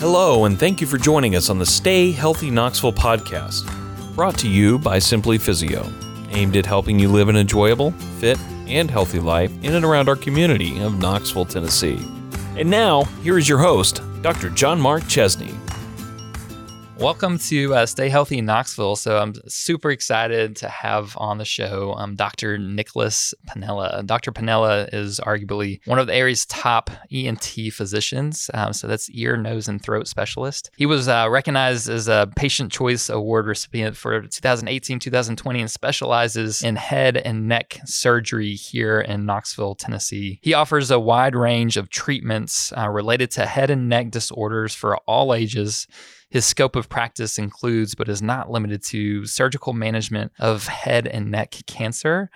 Hello, and thank you for joining us on the Stay Healthy Knoxville podcast, brought to you by Simply Physio, aimed at helping you live an enjoyable, fit, and healthy life in and around our community of Knoxville, Tennessee. And now, here is your host, Dr. John Mark Chesney. Welcome to uh, Stay Healthy Knoxville. So I'm super excited to have on the show um, Dr. Nicholas Pannella. Dr. Pannella is arguably one of the area's top ENT physicians. Um, so that's ear, nose, and throat specialist. He was uh, recognized as a Patient Choice Award recipient for 2018-2020 and specializes in head and neck surgery here in Knoxville, Tennessee. He offers a wide range of treatments uh, related to head and neck disorders for all ages his scope of practice includes, but is not limited to, surgical management of head and neck cancer,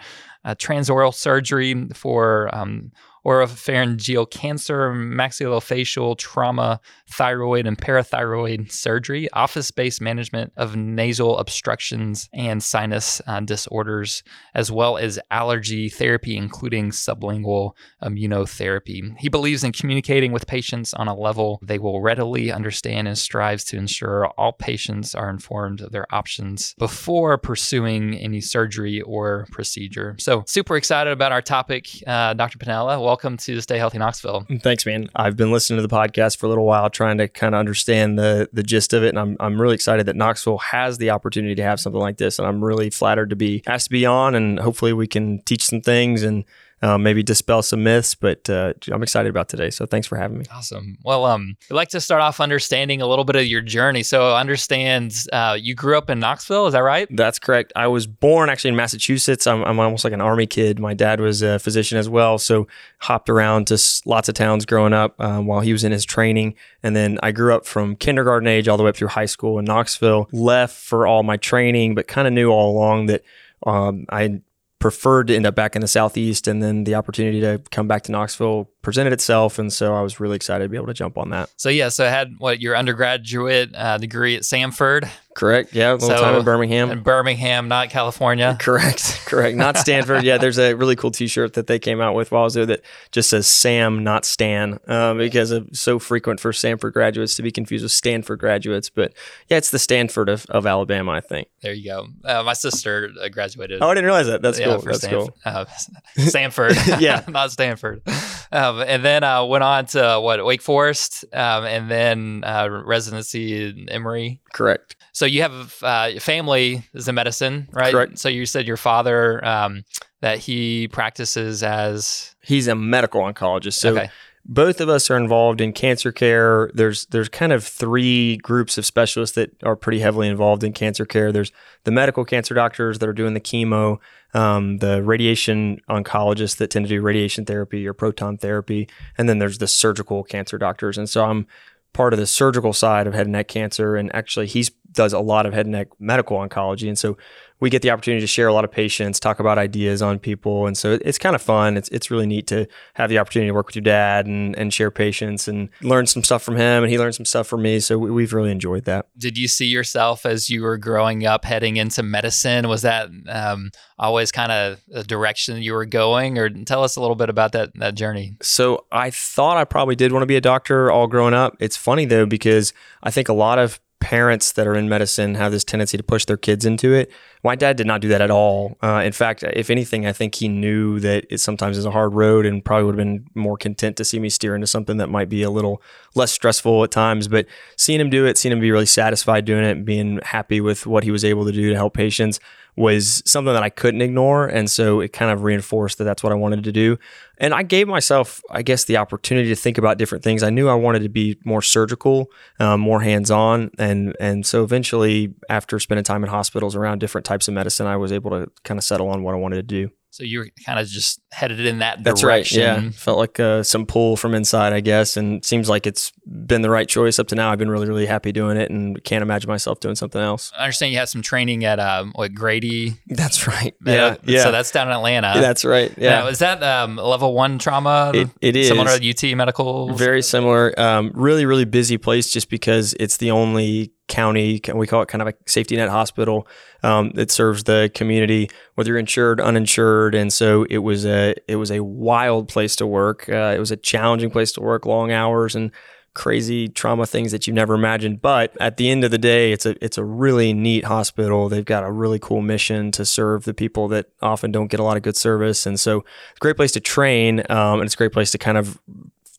uh, transoral surgery for um, oropharyngeal cancer, maxillofacial trauma, thyroid and parathyroid surgery, office based management of nasal obstructions and sinus uh, disorders, as well as allergy therapy, including sublingual immunotherapy. He believes in communicating with patients on a level they will readily understand and strives to ensure all patients are informed of their options before pursuing any surgery or procedure. So, super excited about our topic, uh, Dr. Pannella. Well, welcome to Stay Healthy Knoxville. Thanks, man. I've been listening to the podcast for a little while, trying to kind of understand the the gist of it, and I'm I'm really excited that Knoxville has the opportunity to have something like this, and I'm really flattered to be asked to be on, and hopefully we can teach some things and uh, maybe dispel some myths. But uh, I'm excited about today. So thanks for having me. Awesome. Well, um, I'd like to start off understanding a little bit of your journey. So understand uh, you grew up in Knoxville. Is that right? That's correct. I was born actually in Massachusetts. I'm, I'm almost like an army kid. My dad was a physician as well, so hopped around to lots of towns growing up um, while he was in his training. And then I grew up from kindergarten age all the way up through high school in Knoxville. Left for all my training, but kind of knew all along that um, I preferred to end up back in the southeast and then the opportunity to come back to knoxville presented itself and so i was really excited to be able to jump on that. So yeah so i had what your undergraduate uh, degree at samford? Correct. Yeah a little so, time in birmingham. in birmingham not california. Correct. Correct. Not stanford. Yeah there's a really cool t-shirt that they came out with while i was there that just says sam not stan uh, because it's so frequent for samford graduates to be confused with stanford graduates. But yeah it's the stanford of, of alabama i think. There you go. Uh, my sister uh, graduated. Oh i didn't realize that. That's yeah, cool. That's Stanf- cool. Uh, yeah. Not Stanford. Um, and then uh, went on to what, Wake Forest, um, and then uh, residency in Emory. Correct. So you have uh, family is in medicine, right? Correct. So you said your father um, that he practices as he's a medical oncologist. So okay both of us are involved in cancer care. There's there's kind of three groups of specialists that are pretty heavily involved in cancer care. There's the medical cancer doctors that are doing the chemo, um, the radiation oncologists that tend to do radiation therapy or proton therapy, and then there's the surgical cancer doctors. And so I'm part of the surgical side of head and neck cancer, and actually he does a lot of head and neck medical oncology. And so we get the opportunity to share a lot of patients, talk about ideas on people, and so it's kind of fun. It's it's really neat to have the opportunity to work with your dad and and share patients and learn some stuff from him, and he learned some stuff from me. So we, have really enjoyed that. Did you see yourself as you were growing up heading into medicine? Was that um, always kind of a direction you were going, or tell us a little bit about that that journey? So I thought I probably did want to be a doctor all growing up. It's funny though because I think a lot of parents that are in medicine have this tendency to push their kids into it. My dad did not do that at all. Uh, in fact, if anything, I think he knew that it sometimes is a hard road and probably would have been more content to see me steer into something that might be a little less stressful at times. But seeing him do it, seeing him be really satisfied doing it, being happy with what he was able to do to help patients was something that I couldn't ignore. And so it kind of reinforced that that's what I wanted to do. And I gave myself, I guess, the opportunity to think about different things. I knew I wanted to be more surgical, um, more hands on. And, and so eventually, after spending time in hospitals around different types of medicine, I was able to kind of settle on what I wanted to do. So you were kind of just headed in that direction. That's direction. right. Yeah. Felt like uh, some pull from inside, I guess. And seems like it's been the right choice up to now. I've been really, really happy doing it and can't imagine myself doing something else. I understand you had some training at um, what Grady. That's right. Yeah. yeah. So that's down in Atlanta. That's right. Yeah. Now, is that um, level one trauma? It, it is. Similar to UT Medical? Very similar. Um, really, really busy place just because it's the only county, we call it kind of a safety net hospital um, that serves the community, whether you're insured, uninsured, and so it was a it was a wild place to work. Uh, it was a challenging place to work, long hours, and crazy trauma things that you never imagined. But at the end of the day, it's a it's a really neat hospital. They've got a really cool mission to serve the people that often don't get a lot of good service, and so great place to train, um, and it's a great place to kind of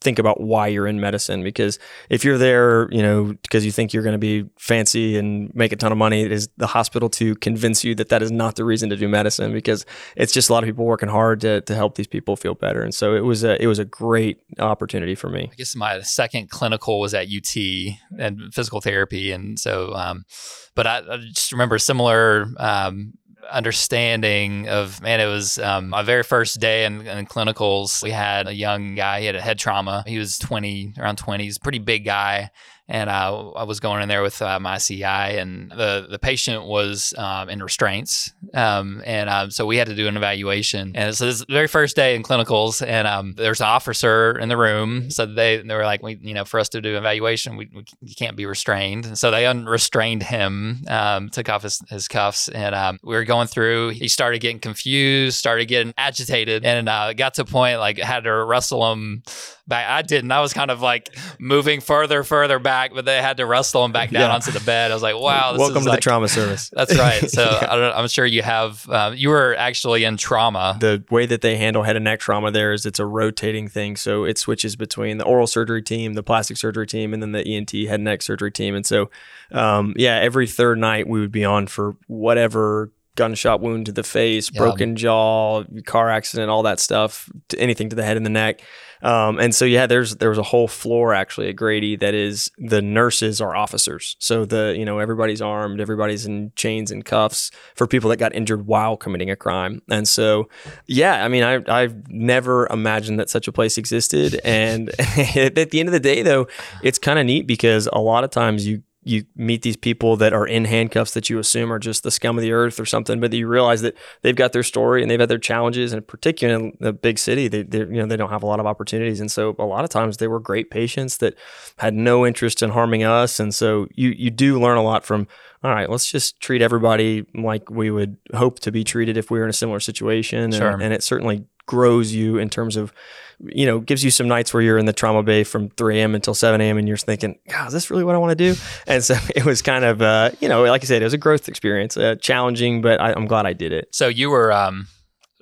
think about why you're in medicine because if you're there, you know, because you think you're going to be fancy and make a ton of money, it is the hospital to convince you that that is not the reason to do medicine because it's just a lot of people working hard to, to help these people feel better. And so it was a it was a great opportunity for me. I guess my second clinical was at UT and physical therapy, and so, um, but I, I, just remember similar um, understanding of man it was um, my very first day in, in, clinicals we had a young guy he had a head trauma. He was 20 around 20 he's a pretty big guy and uh, I was going in there with uh, my CI, and the the patient was um, in restraints, um, and um, so we had to do an evaluation. And so this is very first day in clinicals, and um, there's an officer in the room, so they they were like, we you know, for us to do an evaluation, we, we you can't be restrained, and so they unrestrained him, um, took off his, his cuffs, and um, we were going through. He started getting confused, started getting agitated, and uh, got to a point like had to wrestle him back. I didn't. I was kind of like moving further, further back, but they had to wrestle him back down yeah. onto the bed. I was like, wow. Welcome to like, the trauma service. That's right. So yeah. I am sure you have, um, you were actually in trauma. The way that they handle head and neck trauma there is it's a rotating thing. So it switches between the oral surgery team, the plastic surgery team, and then the ENT head and neck surgery team. And so, um, yeah, every third night we would be on for whatever gunshot wound to the face, yeah. broken jaw, car accident, all that stuff, to anything to the head and the neck. Um, and so yeah, there's there was a whole floor actually at Grady that is the nurses are officers. So the you know everybody's armed, everybody's in chains and cuffs for people that got injured while committing a crime. And so yeah, I mean I I've never imagined that such a place existed. And at the end of the day though, it's kind of neat because a lot of times you you meet these people that are in handcuffs that you assume are just the scum of the earth or something, but you realize that they've got their story and they've had their challenges. And particularly in the big city, they, they you know they don't have a lot of opportunities, and so a lot of times they were great patients that had no interest in harming us. And so you you do learn a lot from. All right, let's just treat everybody like we would hope to be treated if we were in a similar situation, sure. and, and it certainly grows you in terms of you know, gives you some nights where you're in the trauma bay from 3 a.m. until 7 a.m. and you're thinking, God, is this really what I want to do? And so it was kind of, uh, you know, like I said, it was a growth experience, uh, challenging, but I, am glad I did it. So you were, um,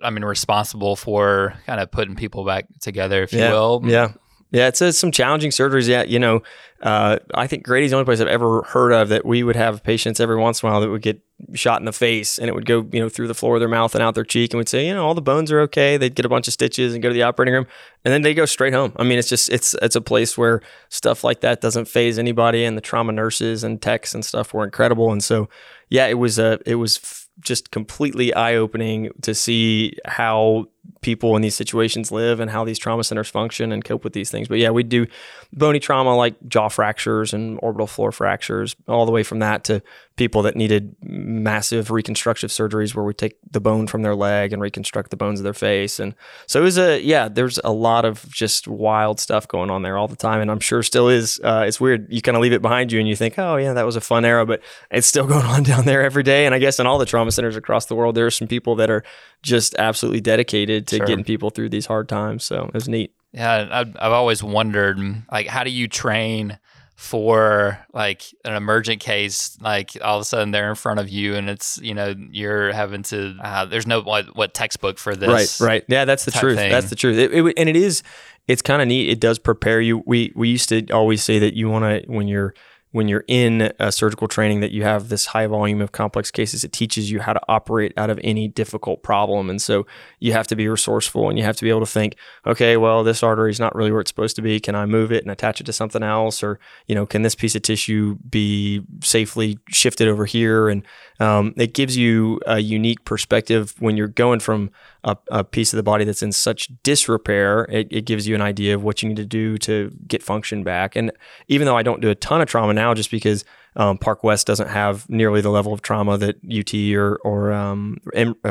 I mean, responsible for kind of putting people back together, if yeah, you will. Yeah. Yeah, it's some challenging surgeries. Yeah, you know, uh, I think Grady's the only place I've ever heard of that we would have patients every once in a while that would get shot in the face and it would go, you know, through the floor of their mouth and out their cheek and we'd say, you know, all the bones are okay. They'd get a bunch of stitches and go to the operating room and then they go straight home. I mean, it's just it's it's a place where stuff like that doesn't phase anybody and the trauma nurses and techs and stuff were incredible. And so, yeah, it was a it was just completely eye opening to see how people in these situations live and how these trauma centers function and cope with these things. But yeah, we do bony trauma like jaw fractures and orbital floor fractures, all the way from that to people that needed massive reconstructive surgeries where we take the bone from their leg and reconstruct the bones of their face. And so it was a, yeah, there's a lot of just wild stuff going on there all the time. And I'm sure still is. Uh, it's weird. You kind of leave it behind you and you think, oh, yeah, that was a fun era, but it's still going on down there every day. And I guess in all the trauma centers across the world, there are some people that are just absolutely dedicated to sure. getting people through these hard times. So it was neat. Yeah, I've, I've always wondered, like, how do you train for like an emergent case? Like all of a sudden they're in front of you, and it's you know you're having to. Uh, there's no what, what textbook for this. Right, right. Yeah, that's the truth. Thing. That's the truth. It, it, and it is. It's kind of neat. It does prepare you. We we used to always say that you want to when you're when you're in a surgical training that you have this high volume of complex cases it teaches you how to operate out of any difficult problem. And so you have to be resourceful and you have to be able to think okay well this artery is not really where it's supposed to be. Can i move it and attach it to something else? Or you know can this piece of tissue be safely shifted over here? And um, it gives you a unique perspective when you're going from a, a, piece of the body that's in such disrepair, it, it, gives you an idea of what you need to do to get function back. And even though I don't do a ton of trauma now, just because um, Park West doesn't have nearly the level of trauma that UT or or um,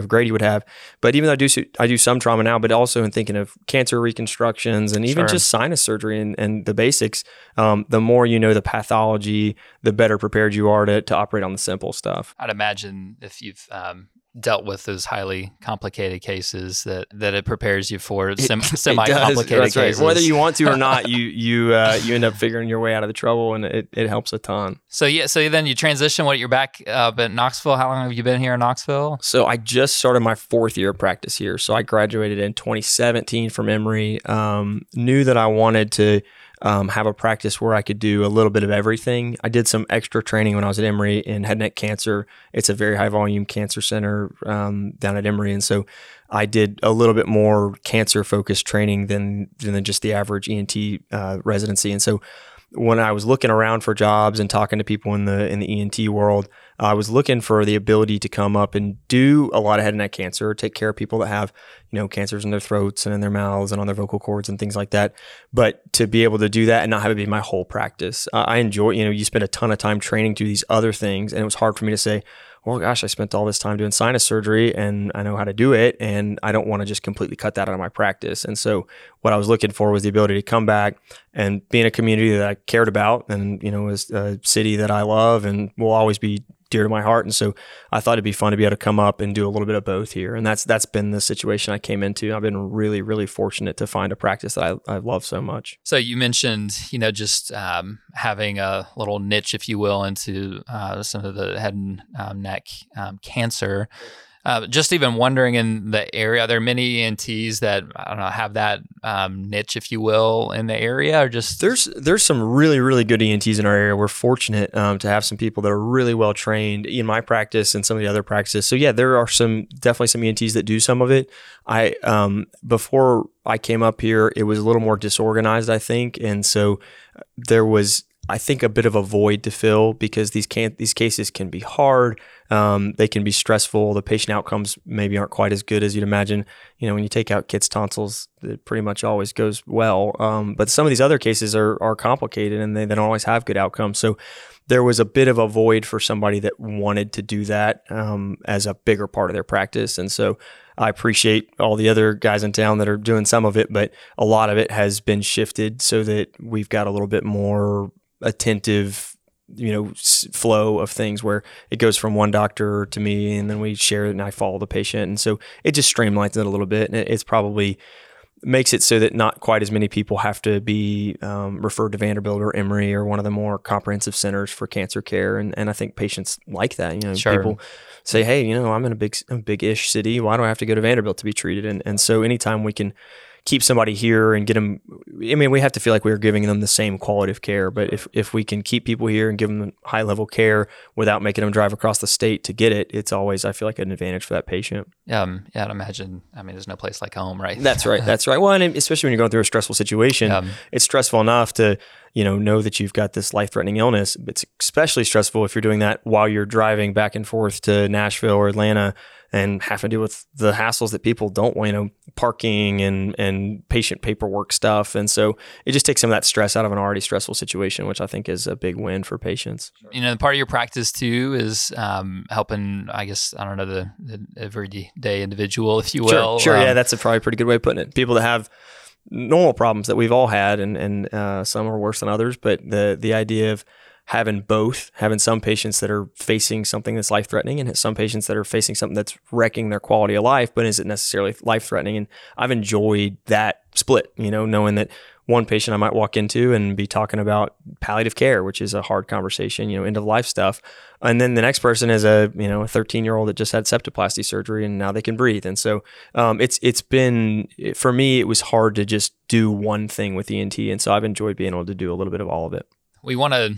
Grady would have, but even though I do I do some trauma now, but also in thinking of cancer reconstructions and even sure. just sinus surgery and, and the basics, um, the more you know the pathology, the better prepared you are to to operate on the simple stuff. I'd imagine if you've um, dealt with those highly complicated cases that that it prepares you for sem- semi complicated right. cases. Whether you want to or not, you you uh, you end up figuring your way out of the trouble, and it, it helps a ton. so yeah, so then you transition. What you're back up in Knoxville? How long have you been here in Knoxville? So I just started my fourth year of practice here. So I graduated in 2017 from Emory. Um, knew that I wanted to um, have a practice where I could do a little bit of everything. I did some extra training when I was at Emory in head and neck cancer. It's a very high volume cancer center um, down at Emory, and so I did a little bit more cancer focused training than than just the average ENT uh, residency. And so when I was looking around for jobs and talking to people in the in the ENT world, I was looking for the ability to come up and do a lot of head and neck cancer, take care of people that have, you know, cancers in their throats and in their mouths and on their vocal cords and things like that. But to be able to do that and not have it be my whole practice, uh, I enjoy. You know, you spend a ton of time training to these other things, and it was hard for me to say, well, gosh, I spent all this time doing sinus surgery and I know how to do it. And I don't want to just completely cut that out of my practice. And so what I was looking for was the ability to come back and be in a community that I cared about and, you know, is a city that I love and will always be dear to my heart. And so I thought it'd be fun to be able to come up and do a little bit of both here. And that's that's been the situation I came into. I've been really, really fortunate to find a practice that I, I love so much. So you mentioned, you know, just um, having a little niche, if you will, into uh, some of the head and um, neck um, cancer. Uh, just even wondering in the area, are there many ENTs that I don't know have that um, niche, if you will, in the area, or just There's there's some really really good ENTs in our area. We're fortunate um, to have some people that are really well trained in my practice and some of the other practices. So yeah, there are some definitely some ENTs that do some of it. I um, before I came up here, it was a little more disorganized, I think, and so uh, there was I think a bit of a void to fill because these can these cases can be hard. Um, they can be stressful. The patient outcomes maybe aren't quite as good as you'd imagine. You know, when you take out kids' tonsils, it pretty much always goes well. Um, but some of these other cases are are complicated and they, they don't always have good outcomes. So there was a bit of a void for somebody that wanted to do that um, as a bigger part of their practice. And so I appreciate all the other guys in town that are doing some of it, but a lot of it has been shifted so that we've got a little bit more attentive you know flow of things where it goes from one doctor to me and then we share it and I follow the patient. And so it just streamlines it a little bit and it- it's probably makes it so that not quite as many people have to be um, referred to Vanderbilt or Emory or one of the more comprehensive centers for cancer care. And, and I think patients like that you know Sure. people say hey you know I'm in a big a big-ish city. Why do I have to go to Vanderbilt to be treated? And and so anytime we can keep somebody here and get them I mean we have to feel like we're giving them the same quality of care but if if we can keep people here and give them high level care without making them drive across the state to get it it's always I feel like an advantage for that patient um, yeah, I'd imagine. I mean, there's no place like home, right? that's right that's right well and especially when you're going through a stressful situation Um, it's stressful enough to you know know that you've got this life threatening illness it's especially stressful if you're doing that while you're driving back and forth to Nashville or Atlanta and have to deal with the hassles that people don't want you know parking and and patient paperwork stuff and so it just takes some of that stress out of an already stressful situation which I think is a big win for patients you know, part of your practice too is um, helping. I guess I don't know the, the everyday individual, if you will. Sure, sure. um, yeah, that's a probably pretty good way of putting it. People that have normal problems that we've all had, and and uh, some are worse than others. But the the idea of having both, having some patients that are facing something that's life threatening, and some patients that are facing something that's wrecking their quality of life, but isn't necessarily life threatening. And I've enjoyed that split. You know, knowing that one patient I might walk into and be talking about palliative care, which is a hard conversation, you know, end of life stuff. And then the next person is a, you know, a 13 year old that just had septoplasty surgery and now they can breathe. And so um, it's it's been for me, it was hard to just do one thing with ENT. And so I've enjoyed being able to do a little bit of all of it. we want to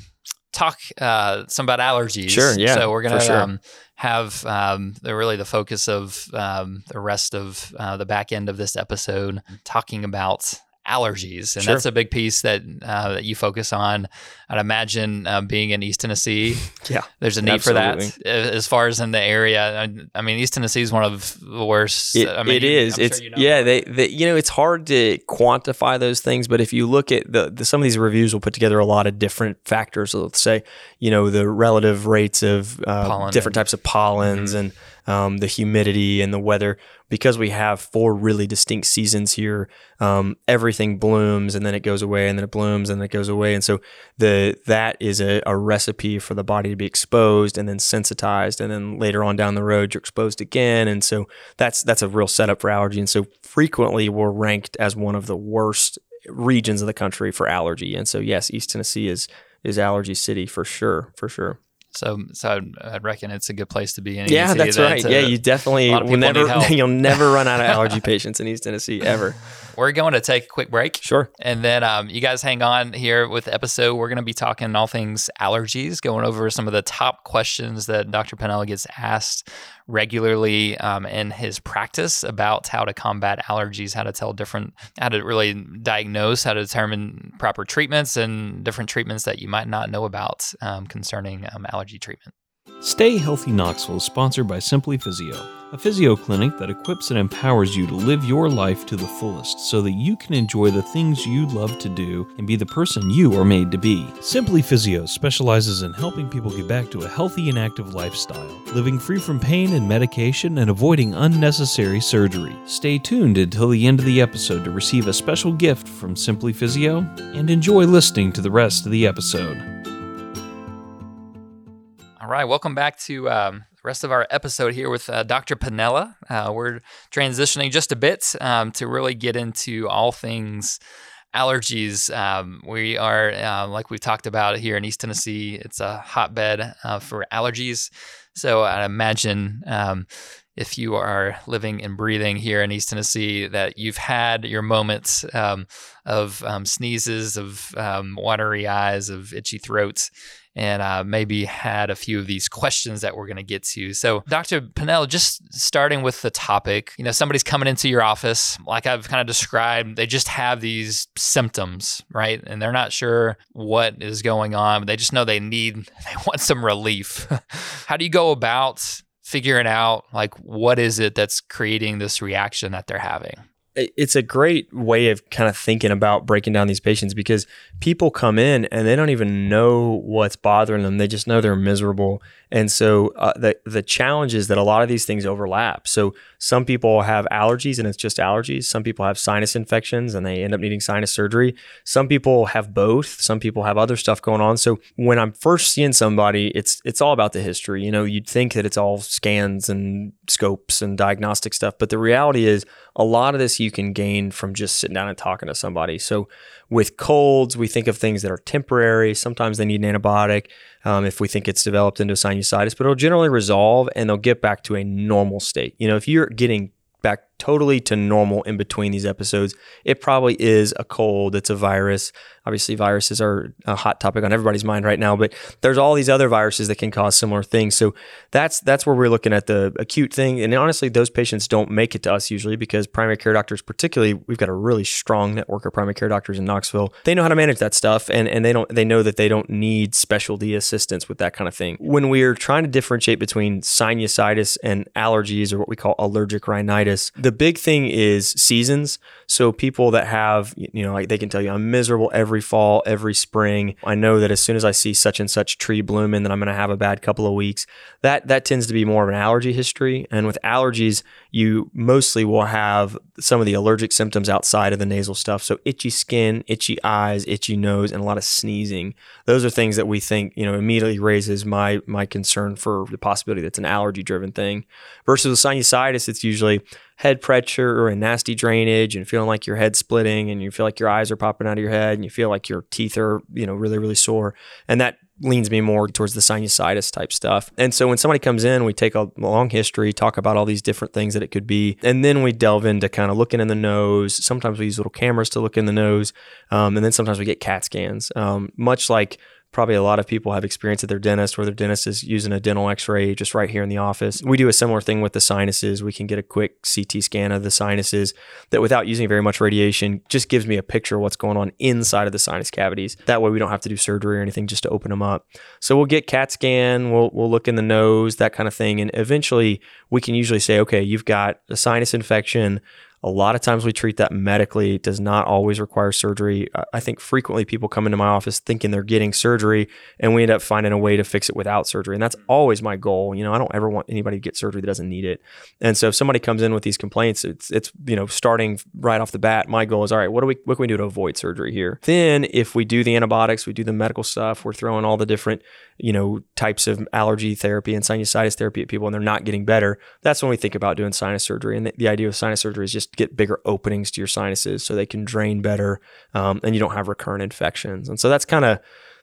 talk uh, some about allergies. Sure, yeah, So we're gonna sure. um, have um, the really the focus of um, the rest of uh, the back end of this episode talking about allergies, and Sure. that's a big piece that uh, that you focus on. I'd imagine uh, being in East Tennessee, Yeah. there's a need for that. As far as in the area, I, I mean, East Tennessee is one of the worst. It, I mean, it I'm it's you know. yeah. They, they you know it's hard to quantify those things, but if you look at the, the some of these reviews will put together a lot of different factors. So let's say you know the relative rates of uh, different types of pollens and um, the humidity and the weather. Because we have four really distinct seasons here, um, everything blooms and then it goes away, and then it blooms and then it goes away, and so the that is a, a recipe for the body to be exposed and then sensitized, and then later on down the road you're exposed again, and so that's that's a real setup for allergy. And so frequently we're ranked as one of the worst regions of the country for allergy. And so yes, East Tennessee is is allergy city for sure, for sure. So, so I'd reckon it's a good place to be in. Yeah, that's right. uh, yeah, you definitely a lot of will never you'll never run out of allergy patients in East Tennessee ever. We're going to take a quick break. Sure. And then um, you guys hang on here with the episode. We're going to be talking all things allergies, going over some of the top questions that Dr. Pannella gets asked regularly um, in his practice about how to combat allergies, how to tell different, how to really diagnose, how to determine proper treatments, and different treatments that you might not know about um, concerning um, allergy treatment. Stay Healthy Knoxville is sponsored by Simply Physio, a physio clinic that equips and empowers you to live your life to the fullest so that you can enjoy the things you love to do and be the person you are made to be. Simply Physio specializes in helping people get back to a healthy and active lifestyle, living free from pain and medication and avoiding unnecessary surgery. Stay tuned until the end of the episode to receive a special gift from Simply Physio and enjoy listening to the rest of the episode. All right, welcome back to um, the rest of our episode here with uh, Dr. Pannella. Uh, we're transitioning just a bit um, to really get into all things allergies. Um, we are, uh, like we've talked about here in East Tennessee, it's a hotbed uh, for allergies. So I imagine um, if you are living and breathing here in East Tennessee, that you've had your moments um, of um, sneezes, of um, watery eyes, of itchy throats and uh, maybe had a few of these questions that we're going to get to. So, Dr. Pinnell, just starting with the topic, you know, somebody's coming into your office, like I've kind of described, they just have these symptoms, right? And they're not sure what is going on, but they just know they need, they want some relief. How do you go about figuring out, like, what is it that's creating this reaction that they're having? It- it's a great way of kind of thinking about breaking down these patients because people come in and they don't even know what's bothering them. They just know they're miserable. And so uh, the the challenge is that a lot of these things overlap. So some people have allergies and it's just allergies. Some people have sinus infections and they end up needing sinus surgery. Some people have both. Some people have other stuff going on. So when I'm first seeing somebody, it's it's all about the history. You know, you'd think that it's all scans and scopes and diagnostic stuff, but the reality is a lot of this you can gain from just sitting down and talking to somebody. So with colds, we think of things that are temporary. Sometimes they need an antibiotic um, if we think it's developed into sinusitis, but it'll generally resolve and they'll get back to a normal state. You know, if you're getting back totally to normal in between these episodes, it probably is a cold. It's a virus. Obviously, viruses are a hot topic on everybody's mind right now, but there's all these other viruses that can cause similar things. So that's that's where we're looking at the acute thing. And honestly, those patients don't make it to us usually because primary care doctors, particularly, we've got a really strong network of primary care doctors in Knoxville. They know how to manage that stuff, and and they don't they know that they don't need specialty assistance with that kind of thing. When we're trying to differentiate between sinusitis and allergies, or what we call allergic rhinitis, the big thing is seasons. So people that have, you know, like they can tell you, I'm miserable every fall, every spring. I know that as soon as I see such and such tree blooming, that I'm going to have a bad couple of weeks. That that tends to be more of an allergy history. And with allergies, you mostly will have some of the allergic symptoms outside of the nasal stuff. So itchy skin, itchy eyes, itchy nose, and a lot of sneezing. Those are things that we think, you know, immediately raises my my concern for the possibility that's an allergy driven thing. Versus with sinusitis, it's usually head pressure and nasty drainage and feeling like your head's splitting and you feel like your eyes are popping out of your head and you feel like your teeth are, you know, really, really sore. And that leans me more towards the sinusitis type stuff. And so when somebody comes in, we take a long history, talk about all these different things that it could be, and then we delve into kind of looking in the nose. Sometimes we use little cameras to look in the nose, um, and then sometimes we get CAT scans. Um, much like probably a lot of people have experience at their dentist where their dentist is using a dental x-ray just right here in the office. We do a similar thing with the sinuses. We can get a quick ct scan of the sinuses that without using very much radiation just gives me a picture of what's going on inside of the sinus cavities. That way we don't have to do surgery or anything just to open them up. So we'll get cat scan. We'll, we'll look in the nose that kind of thing. And eventually we can usually say okay you've got a sinus infection A lot of times we treat that medically. It does not always require surgery. I think frequently people come into my office thinking they're getting surgery and we end up finding a way to fix it without surgery. And that's mm-hmm. always my goal. You know, I don't ever want anybody to get surgery that doesn't need it. And so if somebody comes in with these complaints, it's it's you know, starting right off the bat, my goal is all right, what do we what can we do to avoid surgery here? Then if we do the antibiotics, we do the medical stuff, we're throwing all the different, you know, types of allergy therapy and sinusitis therapy at people and they're not getting better. That's when we think about doing sinus surgery. And the, the idea of sinus surgery is just get bigger openings to your sinuses so they can drain better um, and you don't have recurrent infections. And so that's kind of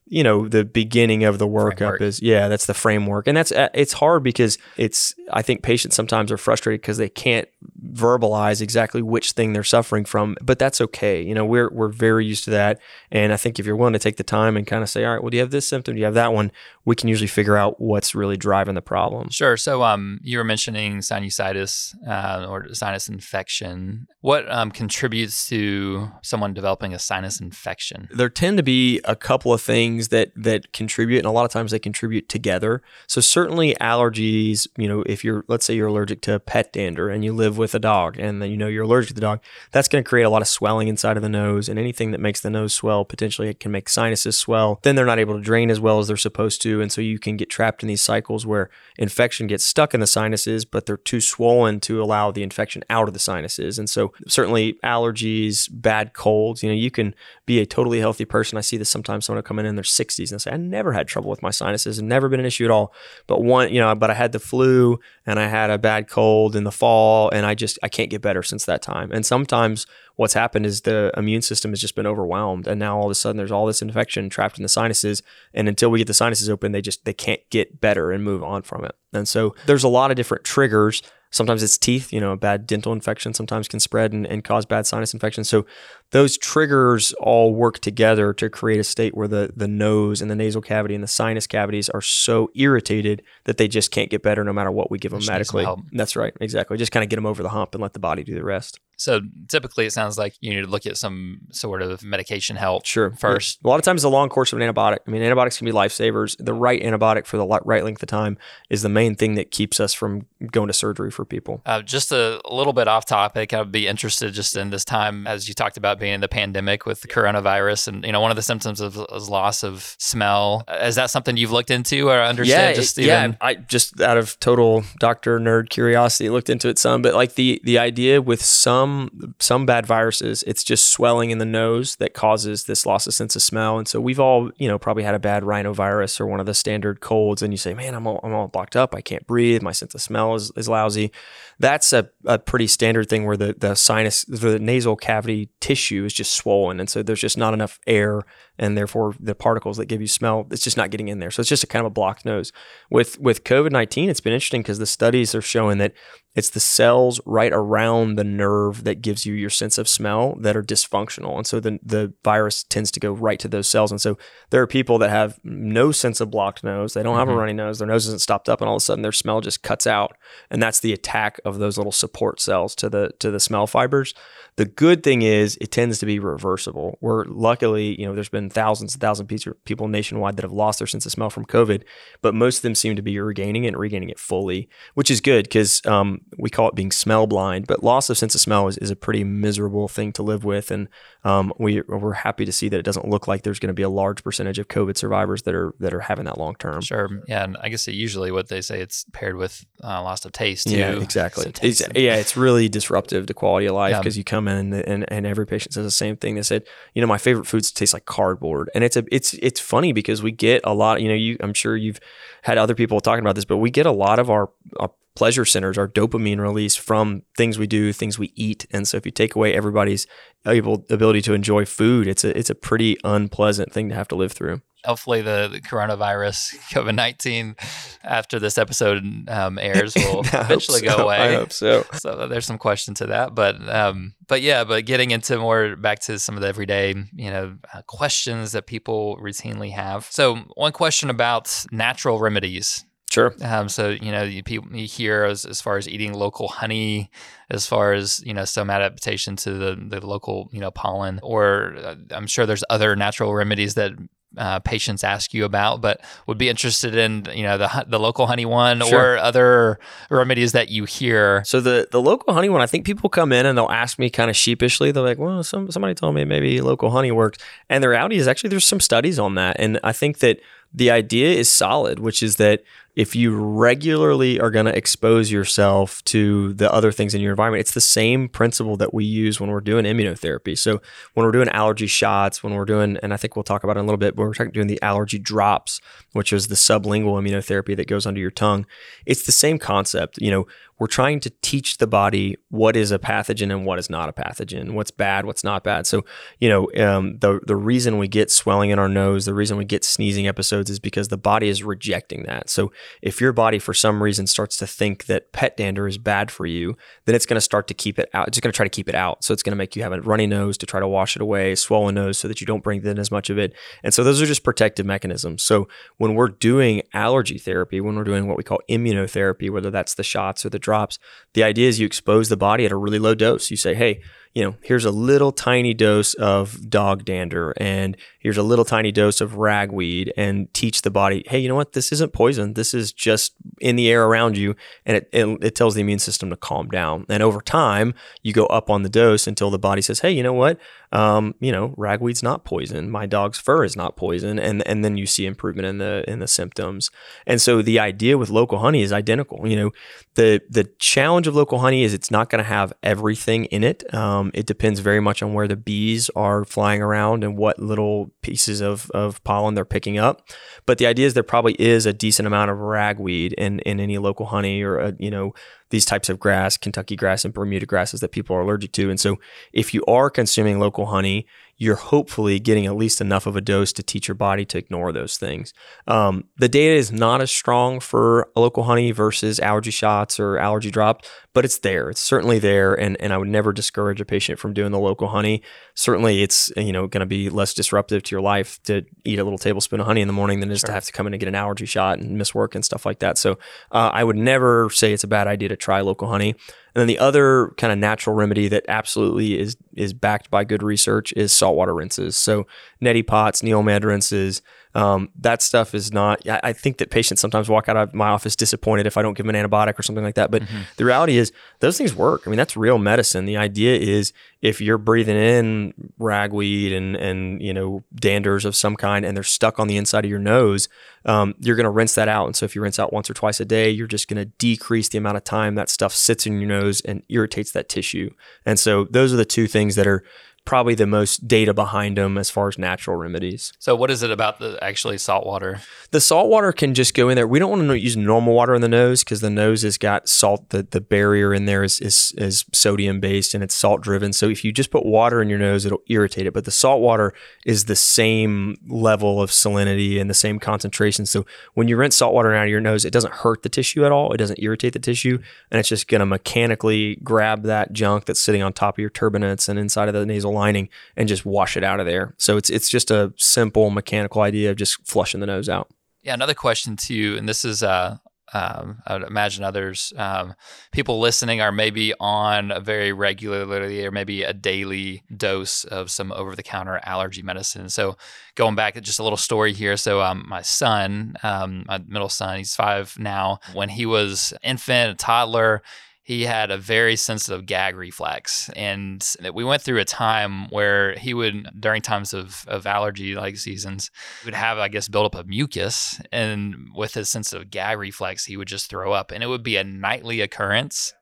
you know the beginning of the workup framework. is yeah that's the framework. And that's uh, it's hard because it's i think patients sometimes are frustrated because they can't verbalize exactly which thing they're suffering from but that's okay. You know we're we're very used to that. And i think if you're willing to take the time and kind of say all right well do you have this symptom? Do you have that one? we can usually figure out what's really driving the problem. Sure. So um you were mentioning sinusitis uh, or sinus infection. What um, contributes to someone developing a sinus infection? There tend to be a couple of things things that that contribute and a lot of times they contribute together. So certainly allergies you know if you're let's say you're allergic to pet dander and you live with a dog and then you know you're allergic to the dog that's going to create a lot of swelling inside of the nose and anything that makes the nose swell potentially it can make sinuses swell. Then they're not able to drain as well as they're supposed to and so you can get trapped in these cycles where infection gets stuck in the sinuses but they're too swollen to allow the infection out of the sinuses. And so certainly allergies bad colds you know you can be a totally healthy person. I see this sometimes someone will come in and they're 60s and say, I never had trouble with my sinuses never been an issue at all. But one, you know, but I had the flu and I had a bad cold in the fall and I just, I can't get better since that time. And sometimes what's happened is the immune system has just been overwhelmed. And now all of a sudden there's all this infection trapped in the sinuses. And until we get the sinuses open, they just, they can't get better and move on from it. And so there's a lot of different triggers Sometimes it's teeth, you know, a bad dental infection sometimes can spread and, and cause bad sinus infection. So those triggers all work together to create a state where the, the nose and the nasal cavity and the sinus cavities are so irritated that they just can't get better no matter what we give them medically. That's right, exactly. Just kind of get them over the hump and let the body do the rest. So typically, it sounds like you need to look at some sort of medication help. Sure. First, a lot of times, a long course of an antibiotic. I mean, antibiotics can be lifesavers. The right antibiotic for the right length of time is the main thing that keeps us from going to surgery for people. Uh, just a little bit off topic. I'd be interested just in this time as you talked about being in the pandemic with the coronavirus, and you know, one of the symptoms of, is loss of smell. Is that something you've looked into or understand? Yeah, just even- yeah. I just out of total doctor nerd curiosity looked into it some, but like the the idea with some some some bad viruses, it's just swelling in the nose that causes this loss of sense of smell. And so we've all, you know, probably had a bad rhinovirus or one of the standard colds, and you say, "Man, I'm all, I'm all blocked up. I can't breathe. My sense of smell is, is lousy." That's a, a pretty standard thing where the the sinus, the nasal cavity tissue is just swollen, and so there's just not enough air and therefore the particles that give you smell it's just not getting in there. So it's just a kind of a blocked nose. With with covid-19 it's been interesting because the studies are showing that it's the cells right around the nerve that gives you your sense of smell that are dysfunctional. And so the, the virus tends to go right to those cells. And so there are people that have no sense of blocked nose. They don't mm-hmm. have a mm-hmm. runny nose. Their nose isn't stopped up and all of a sudden their smell just cuts out. And that's the attack of those little support cells to the to the smell fibers. The good thing is it tends to be reversible. Where luckily, you know, there's been thousands and thousands of people nationwide that have lost their sense of smell from COVID, but most of them seem to be regaining it and regaining it fully, which is good because um, we call it being smell blind. But loss of sense of smell is, is a pretty miserable thing to live with, and um, we we're happy to see that it doesn't look like there's going to be a large percentage of COVID survivors that are that are having that long term. Sure, yeah, and I guess it usually what they say it's paired with uh, loss of taste. Too. Yeah, exactly. So it's, yeah, it's really disruptive to quality of life because yeah. you come and, and and every patient says the same thing. They said, you know, my favorite foods taste like cardboard, and it's a it's it's funny because we get a lot. You know, you I'm sure you've had other people talking about this, but we get a lot of our, our pleasure centers, our dopamine release from things we do, things we eat, and so if you take away everybody's able ability to enjoy food, it's a it's a pretty unpleasant thing to have to live through hopefully the, the coronavirus COVID nineteen after this episode um, airs will eventually so. go away. I hope so. So there's some question to that, but um, but yeah, but getting into more back to some of the everyday you know uh, questions that people routinely have. So one question about natural remedies. Sure. Um, so you know, you, people you hear as, as far as eating local honey, as far as you know, some adaptation to the the local you know pollen, or uh, I'm sure there's other natural remedies that uh, patients ask you about, but would be interested in you know the the local honey one Sure. or other remedies that you hear. So the the local honey one, I think people come in and they'll ask me kind of sheepishly. They're like, "Well, some somebody told me maybe local honey works," and the reality is actually there's some studies on that, and I think that the idea is solid, which is that if you regularly are going to expose yourself to the other things in your environment, it's the same principle that we use when we're doing immunotherapy. So when we're doing allergy shots, when we're doing, and I think we'll talk about it in a little bit, but we're doing the allergy drops, which is the sublingual immunotherapy that goes under your tongue. It's the same concept. You know, we're trying to teach the body what is a pathogen and what is not a pathogen, what's bad, what's not bad. So, you know, um, the the reason we get swelling in our nose, the reason we get sneezing episodes is because the body is rejecting that. So, if your body for some reason starts to think that pet dander is bad for you, then it's going to start to keep it out. It's going to try to keep it out. So, it's going to make you have a runny nose to try to wash it away, swollen nose so that you don't bring in as much of it. And so, those are just protective mechanisms. So, when we're doing allergy therapy, when we're doing what we call immunotherapy, whether that's the shots or the drops, the idea is you expose the body at a really low dose. You say, hey, you know, here's a little tiny dose of dog dander and here's a little tiny dose of ragweed and teach the body, hey, you know what? This isn't poison. This is just in the air around you. And it, it, it tells the immune system to calm down. And over time, you go up on the dose until the body says, hey, you know what? Um, you know, ragweed's not poison. My dog's fur is not poison. And, and then you see improvement in the, in the symptoms. And so the idea with local honey is identical. You know, the, the challenge of local honey is it's not going to have everything in it. Um, Um, it depends very much on where the bees are flying around and what little pieces of, of pollen they're picking up. But the idea is there probably is a decent amount of ragweed in, in any local honey or, a, you know, these types of grass, Kentucky grass and Bermuda grasses that people are allergic to. And so if you are consuming local honey, you're hopefully getting at least enough of a dose to teach your body to ignore those things. Um, the data is not as strong for local honey versus allergy shots or allergy drops, but it's there. It's certainly there, and and I would never discourage a patient from doing the local honey. Certainly, it's you know going to be less disruptive to your life to eat a little tablespoon of honey in the morning than just to have to come in and get an allergy shot and miss work and stuff like that. So uh, I would never say it's a bad idea to try local honey. And then the other kind of natural remedy that absolutely is is backed by good research is saltwater rinses. So neti pots, NeilMed rinses, um, that stuff is not. I, I think that patients sometimes walk out of my office disappointed if I don't give them an antibiotic or something like that. But the reality is those things work. I mean, that's real medicine. The idea is if you're breathing in ragweed and and you know danders of some kind and they're stuck on the inside of your nose, um, you're going to rinse that out. And so if you rinse out once or twice a day, you're just going to decrease the amount of time that stuff sits in your nose and irritates that tissue. And so those are the two things that are probably the most data behind them as far as natural remedies. So, what is it about the actually salt water? The salt water can just go in there. We don't want to use normal water in the nose because the nose has got salt. The, the barrier in there is, is, is sodium based and it's salt driven. So if you just put water in your nose, it'll irritate it. But the salt water is the same level of salinity and the same concentration. So when you rinse salt water out of your nose, it doesn't hurt the tissue at all. It doesn't irritate the tissue. And it's just going to mechanically grab that junk that's sitting on top of your turbinates and inside of the nasal lining and just wash it out of there. So it's, it's just a simple mechanical idea of just flushing the nose out. Yeah, another question too, and this is uh, um, I would imagine others um, people listening are maybe on a very regularly or maybe a daily dose of some over-the-counter allergy medicine. So going back, just a little story here. So um, my son, um, my middle son, he's five now. When he was infant, a toddler, he had a very sensitive gag reflex and we went through a time where he would during times of, of allergy like seasons would have i guess build up a mucus and with his sensitive gag reflex he would just throw up and it would be a nightly occurrence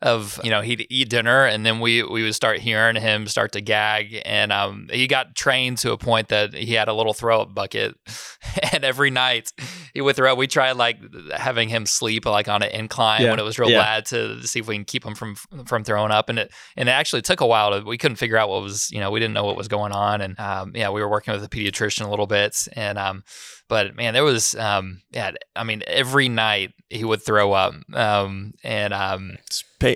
of you know he'd eat dinner and then we we would start hearing him start to gag and um, he got trained to a point that he had a little throw up bucket and every night would throw we tried like having him sleep like on an incline Yeah. when it was real Yeah. bad to see if we can keep him from from throwing up and it and it actually took a while to we couldn't figure out what was you know we didn't know what was going on and um, yeah we were working with a pediatrician a little bit and um but man there was um yeah i mean every night he would throw up um and um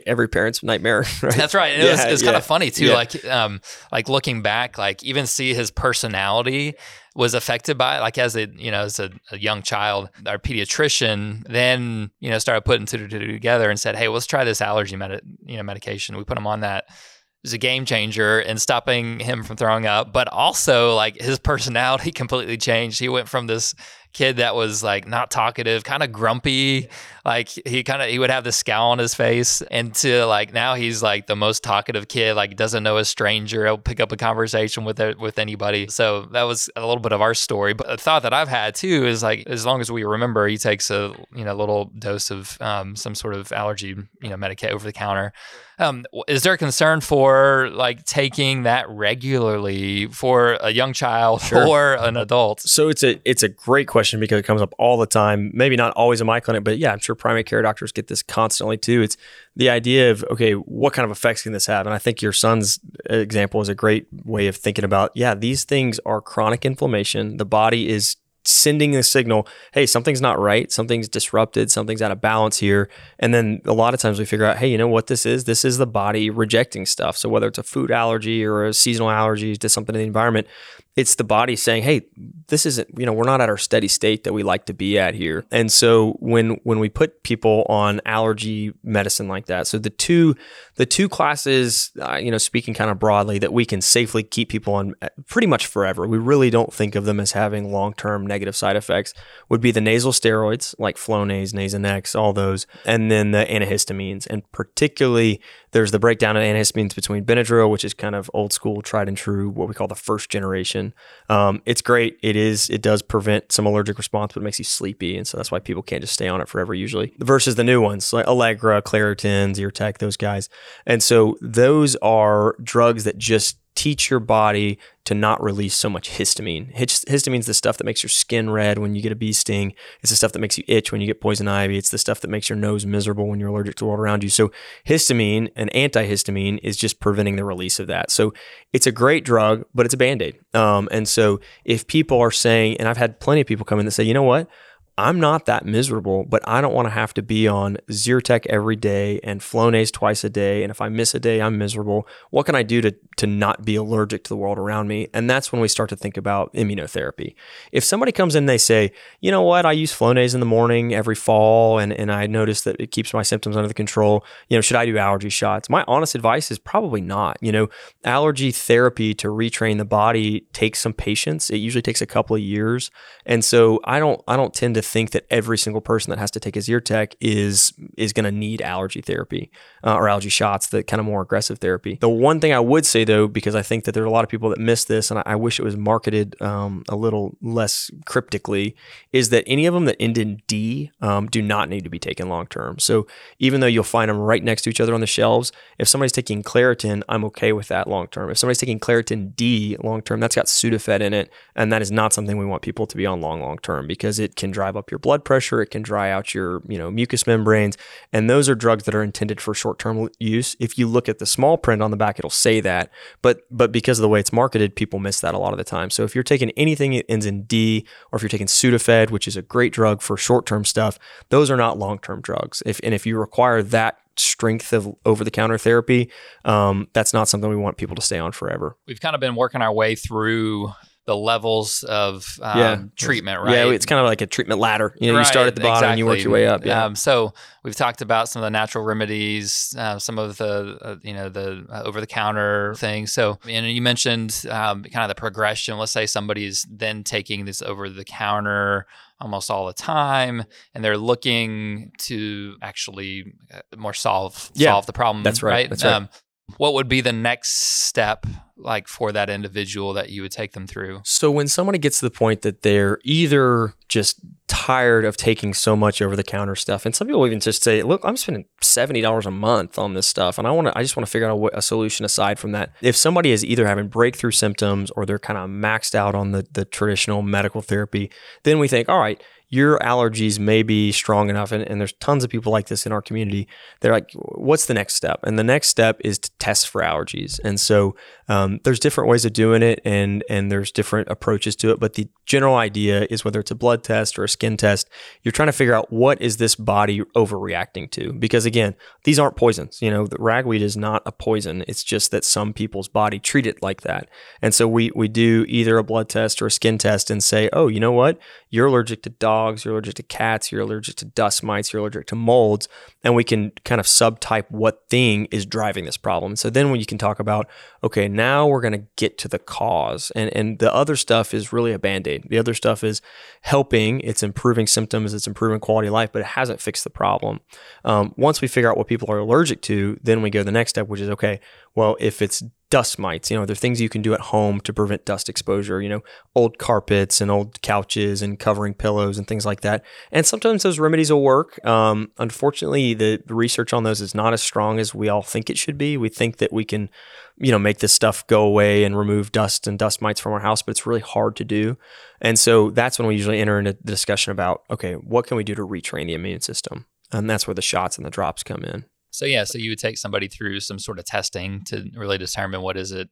every parent's nightmare. Right? that's right. And it was, it was kind of funny too. Yeah. Like, um, like looking back, like even see his personality was affected by it. Like as a, you know, as a, a young child, our pediatrician then, you know, started putting two together and said, Hey, let's try this allergy med- you know, medication. We put him on that was a game changer in stopping him from throwing up, but also like his personality completely changed. He went from this kid that was like not talkative, kind of grumpy, like he kind of he would have the scowl on his face, and to like now he's like the most talkative kid, like doesn't know a stranger, he'll pick up a conversation with with anybody. So that was a little bit of our story. But a thought that I've had too is like as long as we remember, he takes a you know little dose of um, some sort of allergy you know medicate over the counter. Um, is there a concern for like taking that regularly for a young child sure. or an adult? So it's a it's a great question because it comes up all the time. Maybe not always in my clinic, but yeah, I'm sure primary care doctors get this constantly too. It's the idea of okay, what kind of effects can this have? And I think your son's example is a great way of thinking about. Yeah, these things are chronic inflammation. The body is sending a signal, hey, something's not right, something's disrupted, something's out of balance here. And then a lot of times we figure out, hey, you know what this is? This is the body rejecting stuff. So whether it's a food allergy or a seasonal allergy to something in the environment, it's the body saying, "Hey, this isn't, you know, we're not at our steady state that we like to be at here." And so when when we put people on allergy medicine like that, so the two the two classes, uh, you know, speaking kind of broadly that we can safely keep people on uh, pretty much forever. We really don't think of them as having long-term negative side effects would be the nasal steroids like Flonase, Nasonex, all those, and then the antihistamines. And particularly there's the breakdown of antihistamines between Benadryl, which is kind of old school, tried and true, what we call the first generation. Um, it's great. It is. It does prevent some allergic response, but it makes you sleepy, and so that's why people can't just stay on it forever. Usually, versus the new ones like Allegra, Claritin, Zyrtec, those guys. And so those are drugs that just teach your body to not release so much histamine. Histamine is the stuff that makes your skin red when you get a bee sting. It's the stuff that makes you itch when you get poison ivy. It's the stuff that makes your nose miserable when you're allergic to the world around you. So histamine and antihistamine is just preventing the release of that. So it's a great drug, but it's a band-aid. Um, and so if people are saying, and I've had plenty of people come in that say, you know what? I'm not that miserable, but I don't want to have to be on Zyrtec every day and Flonase twice a day. And if I miss a day, I'm miserable. What can I do to, to not be allergic to the world around me? And that's when we start to think about immunotherapy. If somebody comes in they say, you know what, I use Flonase in the morning every fall and, and I notice that it keeps my symptoms under the control, you know, should I do allergy shots? My honest advice is probably not. You know, allergy therapy to retrain the body takes some patience. It usually takes a couple of years. And so I don't I don't tend to think that every single person that has to take a Zyrtec is is going to need allergy therapy uh, or allergy shots, the kind of more aggressive therapy. The one thing I would say though, because I think that there are a lot of people that miss this, and I, I wish it was marketed um, a little less cryptically, is that any of them that end in D um, do not need to be taken long term. So even though you'll find them right next to each other on the shelves, if somebody's taking Claritin, I'm okay with that long term. If somebody's taking Claritin D long term, that's got Sudafed in it, and that is not something we want people to be on long long term because it can drive up your blood pressure, it can dry out your, you know, mucous membranes, and those are drugs that are intended for short-term use. If you look at the small print on the back, it'll say that, but but because of the way it's marketed, people miss that a lot of the time. So if you're taking anything that ends in D, or if you're taking Sudafed, which is a great drug for short-term stuff, those are not long-term drugs. If and if you require that strength of over the counter therapy, um, that's not something we want people to stay on forever. We've kind of been working our way through the levels of um, yeah. treatment, right? Yeah, it's kind of like a treatment ladder. You know, right, you start at the bottom exactly. and you work your way up. Yeah. Um, so we've talked about some of the natural remedies, uh, some of the uh, you know the uh, over the counter things. So and you mentioned um, kind of the progression. Let's say somebody's then taking this over the counter almost all the time and they're looking to actually uh, more solve yeah, solve the problem that's right, right? That's right. Um, what would be the next step like for that individual that you would take them through? So when somebody gets to the point that they're either just tired of taking so much over the counter stuff, and some people even just say, "Look, I'm spending seventy dollars a month on this stuff, and I want to, I just want to figure out a, a, solution aside from that." If somebody is either having breakthrough symptoms or they're kind of maxed out on the the traditional medical therapy, then we think, all right your allergies may be strong enough, and, and there's tons of people like this in our community. They're like, what's the next step? And the next step is to test for allergies. And so um, there's different ways of doing it, and and there's different approaches to it. But the general idea is whether it's a blood test or a skin test, you're trying to figure out what is this body overreacting to. Because again, these aren't poisons. You know, ragweed is not a poison. It's just that some people's body treat it like that. And so we we do either a blood test or a skin test and say, oh, you know what, you're allergic to dog dogs, you're allergic to cats, you're allergic to dust mites, you're allergic to molds, and we can kind of subtype what thing is driving this problem. So then when you can talk about, okay, now we're going to get to the cause, and and the other stuff is really a band aid. The other stuff is helping, it's improving symptoms, it's improving quality of life, but it hasn't fixed the problem. Um, once we figure out what people are allergic to, then we go to the next step, which is okay, well, if it's dust mites. You know, there are things you can do at home to prevent dust exposure, you know, old carpets and old couches and covering pillows and things like that. And sometimes those remedies will work. Um, unfortunately, the, research on those is not as strong as we all think it should be. We think that we can, you know, make this stuff go away and remove dust and dust mites from our house, but it's really hard to do. And so that's when we usually enter into the discussion about, okay, what can we do to retrain the immune system? And that's where the shots and the drops come in. So yeah, so you would take somebody through some sort of testing to really determine what is it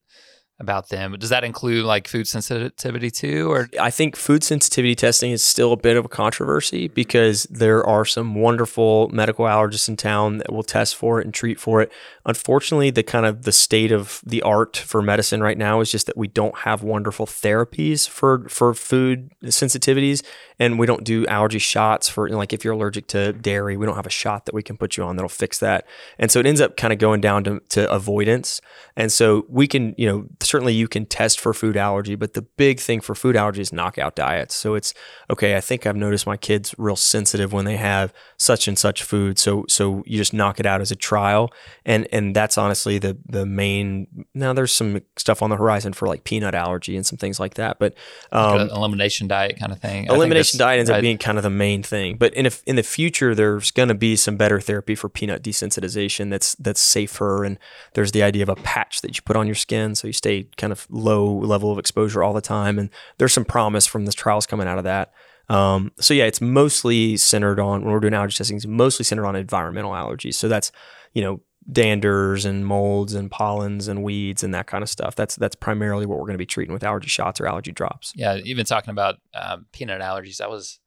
about them. Does that include like food sensitivity too or I think food sensitivity testing is still a bit of a controversy because there are some wonderful medical allergists in town that will test for it and treat for it. Unfortunately, the kind of the state of the art for medicine right now is just that we don't have wonderful therapies for for food sensitivities and we don't do allergy shots for like if you're allergic to dairy, we don't have a shot that we can put you on that'll fix that. And so it ends up kind of going down to, to avoidance. And so we can, you know, certainly you can test for food allergy, but the big thing for food allergy is knockout diets. So it's okay. I think I've noticed my kids real sensitive when they have such and such food. So so you just knock it out as a trial, and and that's honestly the the main. Now there's some stuff on the horizon for like peanut allergy and some things like that, but um, like elimination diet kind of thing. Elimination diet ends up being kind of the main thing. But in a, in the future, there's going to be some better therapy for peanut desensitization that's that's safer, and there's the idea of a patch that you put on your skin so you stay kind of low level of exposure all the time. And there's some promise from the trials coming out of that. Um, so yeah, it's mostly centered on when we're doing allergy testing, it's mostly centered on environmental allergies. So that's, you know, danders and molds and pollens and weeds and that kind of stuff. That's that's primarily what we're going to be treating with allergy shots or allergy drops. Yeah, even talking about um, peanut allergies, I was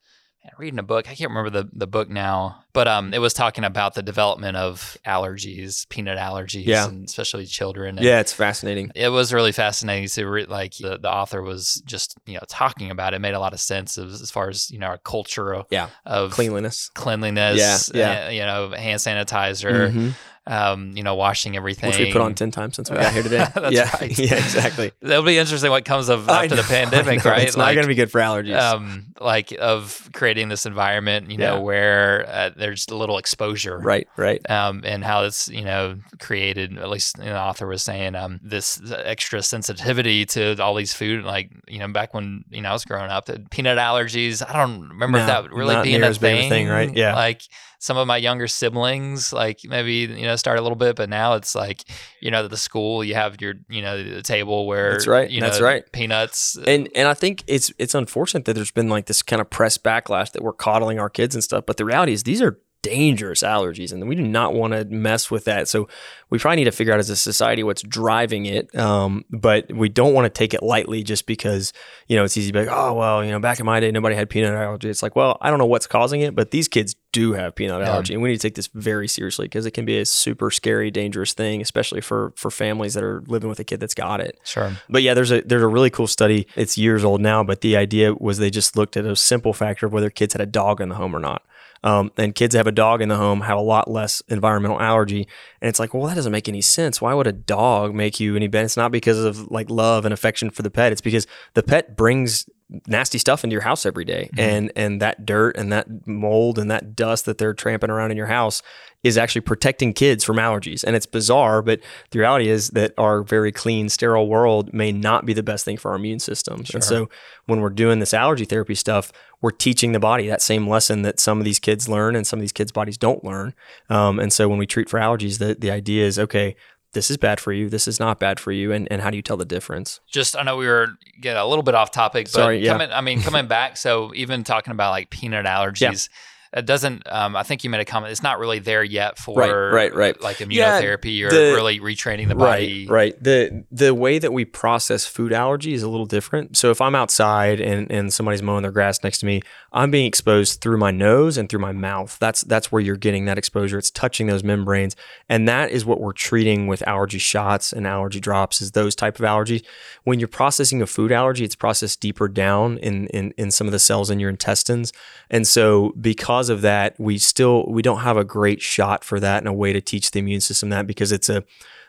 reading a book. I can't remember the, the book now, but um, it was talking about the development of allergies, peanut allergies, yeah. and especially children. And yeah, it's fascinating. It was really fascinating to read. Like the, the author was just you know talking about it. it made a lot of sense of, as far as you know our culture. Of, yeah, of cleanliness, cleanliness. Yeah, yeah. Uh, you know, hand sanitizer. Mm-hmm um, you know, washing everything. Which we put on 10 times since we got here today. That's yeah. right. Yeah, exactly. That'll be interesting what comes of after the pandemic, right? It's like, not going to be good for allergies. Um, like of creating this environment, you know, yeah. where uh, there's a little exposure. Right, right. Um, and how it's, you know, created, at least the author was saying, um, this extra sensitivity to all these food. Like, you know, back when, you know, I was growing up, peanut allergies, I don't remember no, if that really being a thing, thing. Right. Yeah. Like, some of my younger siblings like maybe you know start a little bit but now it's like you know the school you have your you know the table where that's right you know, that's right. peanuts uh and and i think it's it's unfortunate that there's been like this kind of press backlash that we're coddling our kids and stuff but the reality is these are dangerous allergies, and we do not want to mess with that. So we probably need to figure out as a society what's driving it. Um, but we don't want to take it lightly just because you know it's easy to be like, oh well, you know, back in my day nobody had peanut allergy. It's like, well, I don't know what's causing it, but these kids do have peanut yeah. allergy, and we need to take this very seriously because it can be a super scary, dangerous thing, especially for for families that are living with a kid that's got it. Sure. But yeah, there's a there's a really cool study. It's years old now, but the idea was they just looked at a simple factor of whether kids had a dog in the home or not. Um, and kids that have a dog in the home have a lot less environmental allergy. And it's like, well, that doesn't make any sense. Why would a dog make you any better? It's not because of like love and affection for the pet. It's because the pet brings nasty stuff into your house every day. Mm-hmm. and and that dirt and that mold and that dust that they're tramping around in your house is actually protecting kids from allergies and it's bizarre but the reality is that our very clean sterile world may not be the best thing for our immune systems sure. and so when we're doing this allergy therapy stuff we're teaching the body that same lesson that some of these kids learn and some of these kids bodies don't learn um, and so when we treat for allergies the, the idea is okay this is bad for you, this is not bad for you, and, and how do you tell the difference? Just I know we were getting a little bit off topic, but Sorry, yeah. coming, I mean coming back, so even talking about like peanut allergies. Yeah it doesn't. Um, I think you made a comment. It's not really there yet for Right, right, right. like Yeah, immunotherapy or really retraining the body. Right, right. The the way that we process food allergy is a little different. So if I'm outside and, and somebody's mowing their grass next to me, I'm being exposed through my nose and through my mouth. That's that's where you're getting that exposure. It's touching those membranes. And that is what we're treating with allergy shots and allergy drops is those type of allergies. When you're processing a food allergy, it's processed deeper down in, in in some of the cells in your intestines. And so because of that, we still we don't have a great shot for that and a way to teach the immune system that because it's a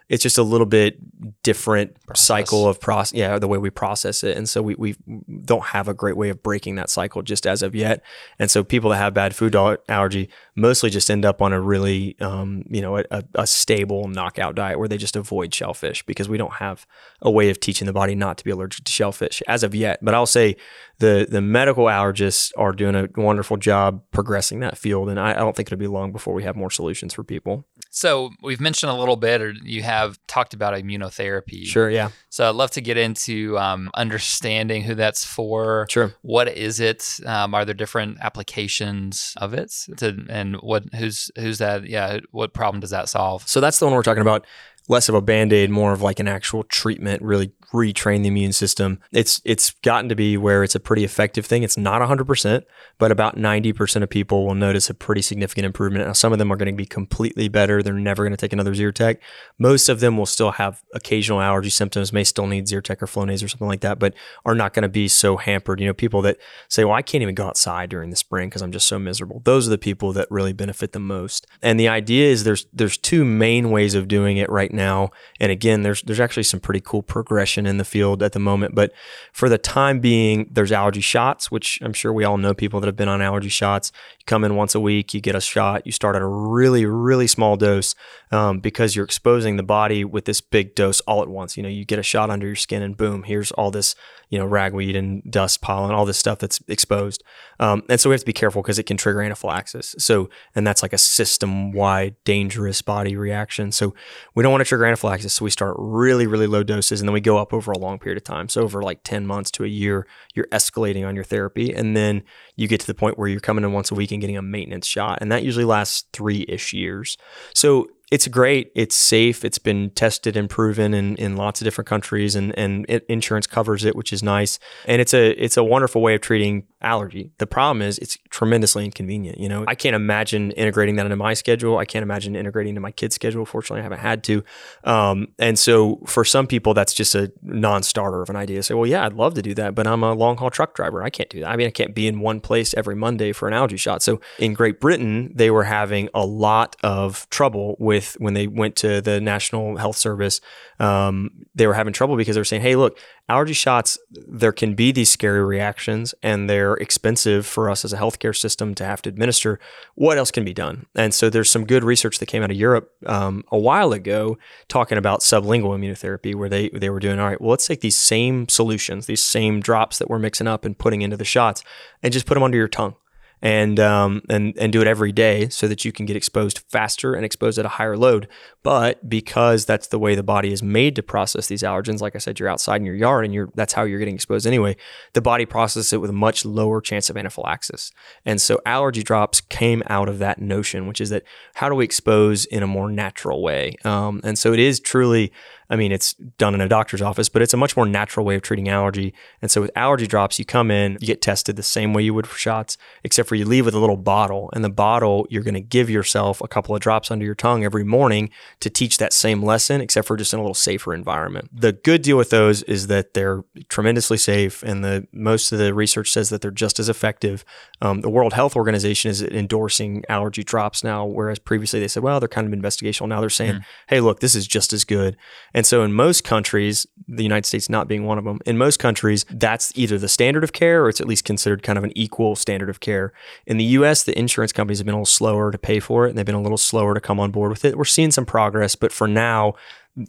it's just a little bit different cycle of process yeah the way we process it. And so we, we don't have a great way of breaking that cycle just as of yet. And so people that have bad food allergy mostly just end up on a really um, you know a, a stable knockout diet where they just avoid shellfish because we don't have a way of teaching the body not to be allergic to shellfish as of yet. But i'll say the the medical allergists are doing a wonderful job progressing that field. And i, I don't think it'll be long before we have more solutions for people So we've mentioned a little bit, or you have talked about immunotherapy. sure yeah So I'd love to get into um, understanding who that's for. sure What is it? Um, are there different applications of it? To, and what who's who's that? Yeah, what problem does that solve? So that's the one we're talking about. Less of a band aid, more of like an actual treatment, really retrain the immune system. It's it's gotten to be where it's a pretty effective thing. It's not 100%, but about 90% of people will notice a pretty significant improvement. Now, some of them are going to be completely better. They're never going to take another Zyrtec. Most of them will still have occasional allergy symptoms, may still need Zyrtec or Flonase or something like that, but are not going to be so hampered. You know, people that say, well, I can't even go outside during the spring because I'm just so miserable. Those are the people that really benefit the most. And the idea is there's there's two main ways of doing it right now. And again, there's there's actually some pretty cool progression in the field at the moment. But for the time being, there's allergy shots, which I'm sure we all know people that have been on allergy shots. You come in once a week, you get a shot. You start at a really really small dose um, because you're exposing the body with this big dose all at once. You know, you get a shot under your skin, and boom, here's all this you know ragweed and dust pollen, all this stuff that's exposed. Um, and so we have to be careful because it can trigger anaphylaxis. So and that's like a system wide dangerous body reaction. So we don't want to trigger anaphylaxis. So we start really really low doses, and then we go up over a long period of time. So over like ten months to a year, you're escalating on your therapy, and then you get to the point where you're coming in once a week and getting a maintenance shot, and that usually lasts three ish years. So it's great. It's safe. It's been tested and proven in, in lots of different countries, and and it, insurance covers it, which is nice. And it's a it's a wonderful way of treating allergy. The problem is it's tremendously inconvenient. You know, I can't imagine integrating that into my schedule. I can't imagine integrating into my kid's schedule. Fortunately, I haven't had to. Um, and so for some people, that's just a non-starter of an idea. Say, well, yeah, I'd love to do that, but I'm a long haul truck driver. I can't do that. I mean, I can't be in one place every Monday for an allergy shot. So in Great Britain, they were having a lot of trouble with when they went to the National Health Service. Um, they were having trouble because they were saying, hey, look, allergy shots, there can be these scary reactions and they're expensive for us as a healthcare system to have to administer. What else can be done? And so there's some good research that came out of Europe um, a while ago talking about sublingual immunotherapy, where they, they were doing, all right, well, let's take these same solutions, these same drops that we're mixing up and putting into the shots and just put them under your tongue and um, and and do it every day so that you can get exposed faster and exposed at a higher load. But because that's the way the body is made to process these allergens, like I said, you're outside in your yard and you're that's how you're getting exposed anyway. The body processes it with a much lower chance of anaphylaxis. And so allergy drops came out of that notion, which is that how do we expose in a more natural way? Um, and so it is truly I mean, it's done in a doctor's office, but it's a much more natural way of treating allergy. And so with allergy drops, you come in, you get tested the same way you would for shots, except for you leave with a little bottle. And the bottle, you're going to give yourself a couple of drops under your tongue every morning to teach that same lesson, except for just in a little safer environment. The good deal with those is that they're tremendously safe, and the most of the research says that they're just as effective. Um, the World Health Organization is endorsing allergy drops now, whereas previously they said, well, they're kind of investigational. Now they're saying, hey, look, this is just as good. And so in most countries, the United States not being one of them, in most countries, that's either the standard of care or it's at least considered kind of an equal standard of care. In the US, the insurance companies have been a little slower to pay for it and they've been a little slower to come on board with it. We're seeing some progress, but for now,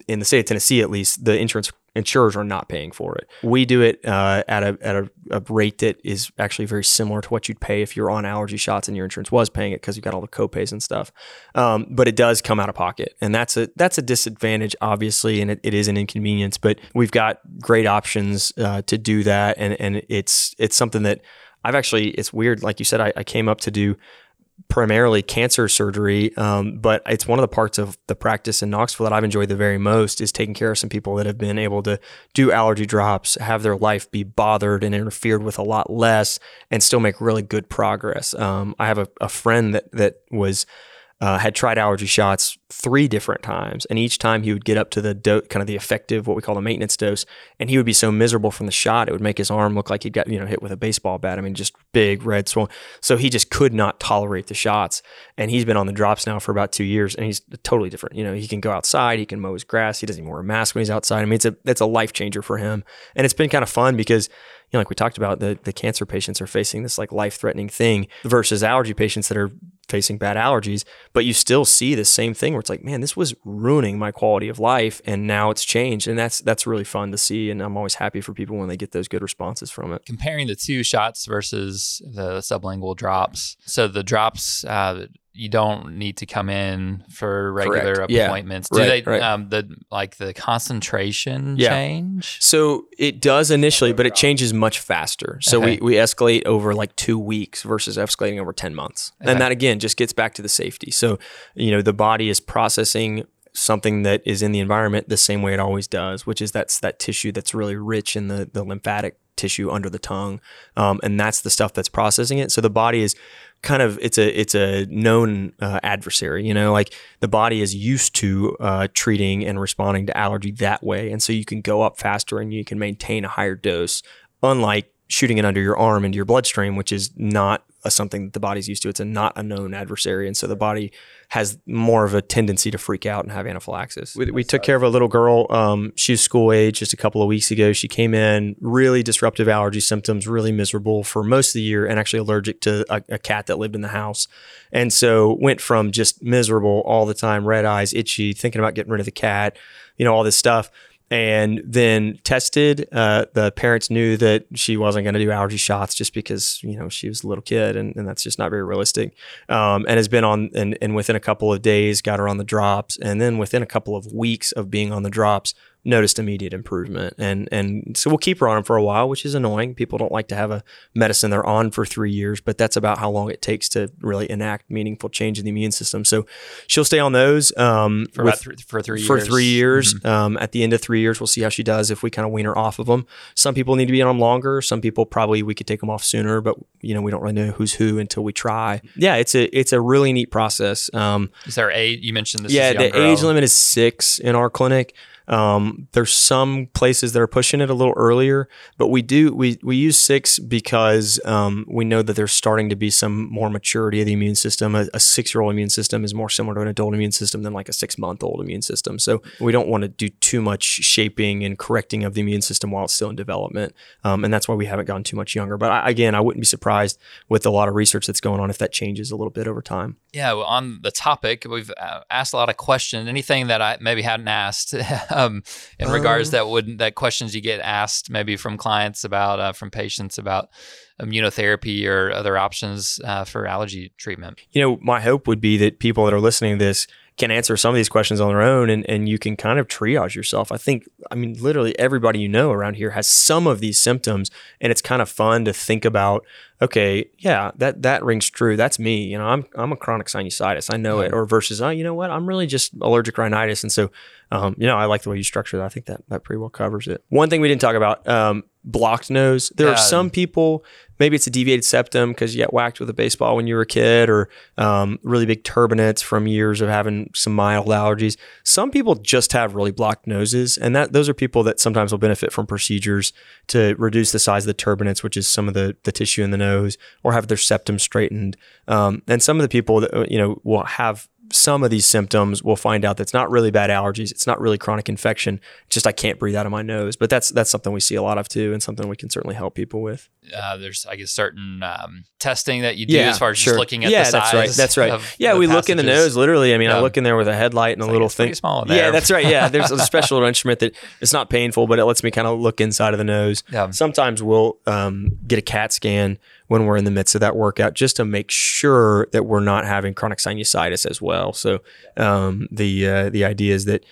in the state of Tennessee, at least, the insurance insurers are not paying for it. We do it uh, at a at a, a rate that is actually very similar to what you'd pay if you're on allergy shots and your insurance was paying it because you got all the copays and stuff. Um, but it does come out of pocket, and that's a that's a disadvantage, obviously, and it, it is an inconvenience. But we've got great options uh, to do that, and and it's it's something that I've actually it's weird. Like you said, I, I came up to do primarily cancer surgery, um, but it's one of the parts of the practice in Knoxville that I've enjoyed the very most is taking care of some people that have been able to do allergy drops, have their life be bothered and interfered with a lot less, and still make really good progress. Um, I have a, a friend that that was uh, had tried allergy shots three different times, and each time he would get up to the do- kind of the effective, what we call the maintenance dose, and he would be so miserable from the shot, it would make his arm look like he'd got you know hit with a baseball bat. I mean, just big red swollen. So he just could not tolerate the shots, and he's been on the drops now for about two years, and he's totally different. You know, he can go outside, he can mow his grass, he doesn't even wear a mask when he's outside. I mean, it's a it's a life changer for him, and it's been kind of fun because you know, like we talked about, the the cancer patients are facing this like life threatening thing versus allergy patients that are facing bad allergies, but you still see the same thing where it's like, man, this was ruining my quality of life, and now it's changed, and that's that's really fun to see, and I'm always happy for people when they get those good responses from it. Comparing the two shots versus the sublingual drops, so the drops. Uh, you don't need to come in for regular Correct. Yeah. appointments. Do Right, they right. um the like the concentration Yeah. change? So it does initially, but it changes much faster. So Okay. we, we escalate over like two weeks versus escalating over 10 months. Okay. And that again just gets back to the safety. So, you know, the body is processing something that is in the environment the same way it always does, which is that's that tissue that's really rich in the, the lymphatic tissue under the tongue. Um, and that's the stuff that's processing it. So the body is kind of it's a it's a known uh, adversary you know like the body is used to uh, treating and responding to allergy that way. And so you can go up faster and you can maintain a higher dose unlike shooting it under your arm into your bloodstream which is not a, something that the body's used to. It's a not a known adversary. And so the body has more of a tendency to freak out and have anaphylaxis. We, we took care of a little girl. Um, she was school age just a couple of weeks ago. She came in really disruptive allergy symptoms really miserable for most of the year and actually allergic to a, a cat that lived in the house. And so went from just miserable all the time red eyes itchy thinking about getting rid of the cat you know all this stuff and then tested. Uh, the parents knew that she wasn't going to do allergy shots just because you know she was a little kid, and, and that's just not very realistic. Um, and has been on, and, and within a couple of days, got her on the drops, and then within a couple of weeks of being on the drops, noticed immediate improvement. And and so we'll keep her on them for a while, which is annoying. People don't like to have a medicine they're on for three years, but that's about how long it takes to really enact meaningful change in the immune system. So she'll stay on those um, For with- about three, for three for years. three years. Mhm. Um, at the end of three years, we'll see how she does if we kind of wean her off of them. Some people need to be on them longer. Some people probably we could take them off sooner, but you know we don't really know who's who until we try. Yeah, it's a it's a really neat process. Um, Is there age? You mentioned this. yeah, is the girl. age limit is six in our clinic. Um, there's some places that are pushing it a little earlier, but we do we we use six because um, we know that there's starting to be some more maturity of the immune system. A, a six year old immune system is more similar to an adult immune system than like a six month old immune system. So we don't want to do too much shaping and correcting of the immune system while it's still in development, um, and that's why we haven't gone too much younger. But I, again, I wouldn't be surprised with a lot of research that's going on if that changes a little bit over time. Yeah, well, on the topic, we've uh, asked a lot of questions. Anything that I maybe hadn't asked um, in regards Um, that would that questions you get asked maybe from clients about uh, from patients about immunotherapy or other options uh, for allergy treatment. you know, my hope would be that people that are listening to this can answer some of these questions on their own and, and you can kind of triage yourself. I think, I mean, literally everybody you know around here has some of these symptoms and it's kind of fun to think about, okay, yeah, that, that rings true. That's me. You know, I'm, I'm a chronic sinusitis. I know it. Or versus, oh, you know what? I'm really just allergic rhinitis. And so, um, you know, I like the way you structure that. I think that, that pretty well covers it. One thing we didn't talk about, um, blocked nose. There Yeah. are some people, maybe it's a deviated septum because you got whacked with a baseball when you were a kid or um, really big turbinates from years of having some mild allergies. Some people just have really blocked noses, and that those are people that sometimes will benefit from procedures to reduce the size of the turbinates, which is some of the, the tissue in the nose, or have their septum straightened. Um, and some of the people that you know will have some of these symptoms we'll find out that's not really bad allergies it's not really chronic infection it's just i can't breathe out of my nose but that's that's something we see a lot of too and something we can certainly help people with Uh, there's, I guess, certain um, testing that you do Yeah, as far as sure. just looking at yeah, the size. that's right. That's right. Yeah, we look in the nose literally. I mean, I look in there with a headlight and a It's like, little thing. small Yeah, that's right. Yeah, there's a special instrument that it's not painful, but it lets me kind of look inside of the nose. Yeah. Sometimes we'll um, get a CAT scan when we're in the midst of that workout just to make sure that we're not having chronic sinusitis as well. So um, the uh, the idea is that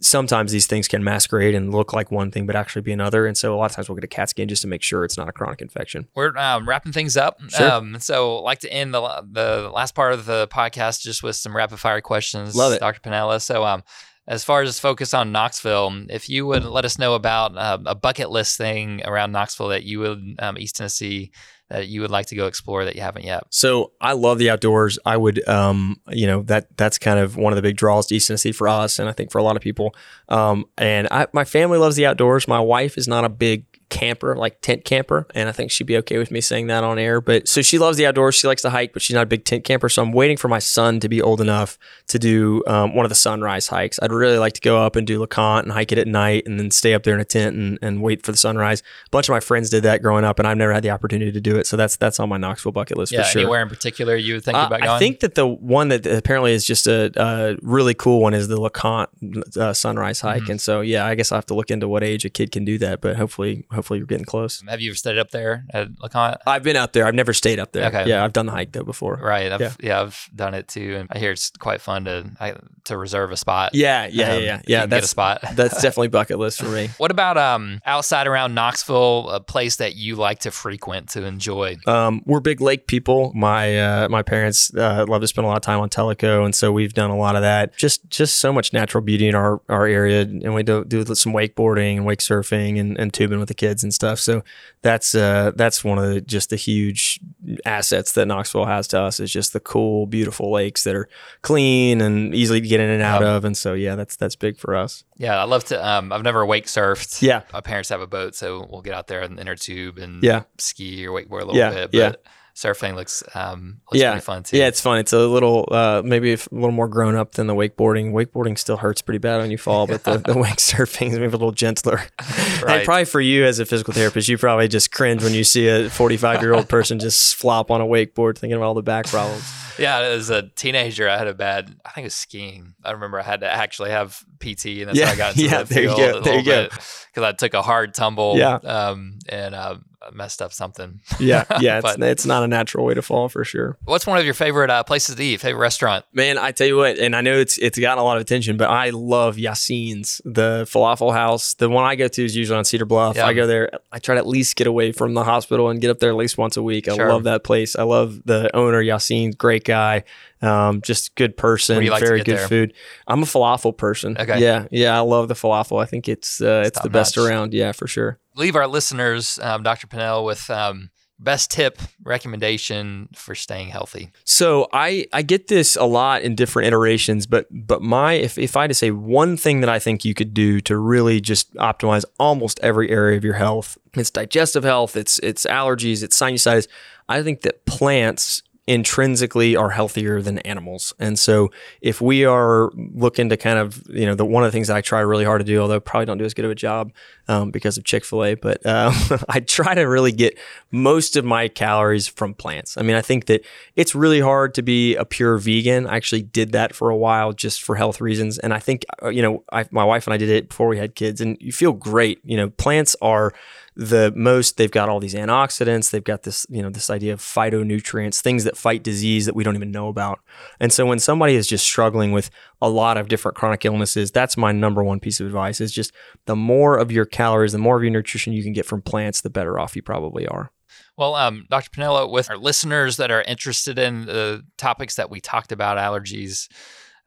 sometimes these things can masquerade and look like one thing, but actually be another. And so a lot of times we'll get a CAT scan just to make sure it's not a chronic infection. We're um, wrapping things up. Sure. Um, so, I'd like to end the the last part of the podcast just with some rapid fire questions, Love it. Dr. Pannella. So, um, as far as focus on Knoxville, if you would let us know about uh, a bucket list thing around Knoxville that you would um, East Tennessee that you would like to go explore that you haven't yet. So I love the outdoors. I would, um, you know, that that's kind of one of the big draws to East Tennessee for us, and I think for a lot of people. Um, and I, my family loves the outdoors. My wife is not a big camper, like tent camper, and I think she'd be okay with me saying that on air. But so she loves the outdoors. She likes to hike, but she's not a big tent camper. So I'm waiting for my son to be old enough to do um, one of the sunrise hikes. I'd really like to go up and do LeConte and hike it at night, and then stay up there in a tent and, and wait for the sunrise. A bunch of my friends did that growing up, and I've never had the opportunity to do it. So that's that's on my Knoxville bucket list Yeah, for sure. Yeah. Anywhere in particular you would think Uh, about going? I think that the one that apparently is just a, a really cool one is the LeConte uh, sunrise hike, Mhm. and so yeah, I guess I have to look into what age a kid can do that, but hopefully, hopefully you're getting close. Have you ever stayed up there at LeConte? I've been out there. I've never stayed up there. Okay. Yeah, I've done the hike though before. Right. I've, Yeah. yeah. I've done it too, and I hear it's quite fun to I, to reserve a spot. Yeah, yeah, Um, yeah, yeah. if you yeah can get a that's spot. that's definitely bucket list for me. What about um outside around Knoxville, a place that you like to frequent to enjoy? Um, we're big lake people. My uh, my parents uh, love to spend a lot of time on Tellico, and so we've done a lot of that. Just just so much natural beauty in our, our area, and we do do some wakeboarding and wake surfing and, and tubing with the kids and stuff. So that's uh, that's one of the just the huge assets that Knoxville has to us is just the cool, beautiful lakes that are clean and easily to get in and out Yeah. of. And so yeah, that's that's big for us. Yeah, I love to. Um, I've never wake surfed. Yeah. my parents have a boat, so we'll get out there in the inner tube and Yeah. ski or wakeboard a little Yeah, bit. yeah. Surfing looks um looks Yeah. pretty fun too. Yeah, it's fun. It's a little, uh, maybe a little more grown up than the wakeboarding. Wakeboarding still hurts pretty bad when you fall, but the, the wake surfing is maybe a little gentler. And Right. probably for you as a physical therapist, you probably just cringe when you see a 45 year old person just flop on a wakeboard thinking about all the back problems. Yeah, as a teenager, I had a bad. I think it was skiing. I remember I had to actually have PT, and that's Yeah, how I got into yeah, the there you field go, there you go. because I took a hard tumble. Yeah. um, and uh, messed up something. Yeah, yeah, it's, it's not a natural way to fall for sure. What's one of your favorite uh, places to eat? Favorite restaurant? Man, I tell you what, and I know it's it's gotten a lot of attention, but I love Yassin's, the falafel house. The one I go to is usually on Cedar Bluff. Yeah. I go there. I try to at least get away from the hospital and get up there at least once a week. I Sure. love that place. I love the owner, Yassin, great guy, um, just good person, What do you like very good there? food. I'm a falafel person. Okay. Yeah, yeah, I love the falafel. I think it's uh, it's, top the best around. Yeah, for sure. Leave our listeners, um, Dr. Pinnell, with um, best tip recommendation for staying healthy. So I I get this a lot in different iterations, but but my if if I had to say one thing that I think you could do to really just optimize almost every area of your health, it's digestive health, it's it's allergies, it's sinusitis. I think that plants intrinsically are healthier than animals. And so if we are looking to kind of, you know, the one of the things that I try really hard to do, although I probably don't do as good of a job um, because of Chick-fil-A, but um, I try to really get most of my calories from plants. I mean, I think that it's really hard to be a pure vegan. I actually did that for a while just for health reasons. And I think, uh, you know, I, my wife and I did it before we had kids and you feel great. You know, plants are the most they've got all these antioxidants they've got this you know this idea of phytonutrients things that fight disease that we don't even know about and so when somebody is just struggling with a lot of different chronic illnesses that's my number one piece of advice is just the more of your calories the more of your nutrition you can get from plants the better off you probably are Well, um, Dr. Pannella, with our listeners that are interested in the topics that we talked about, allergies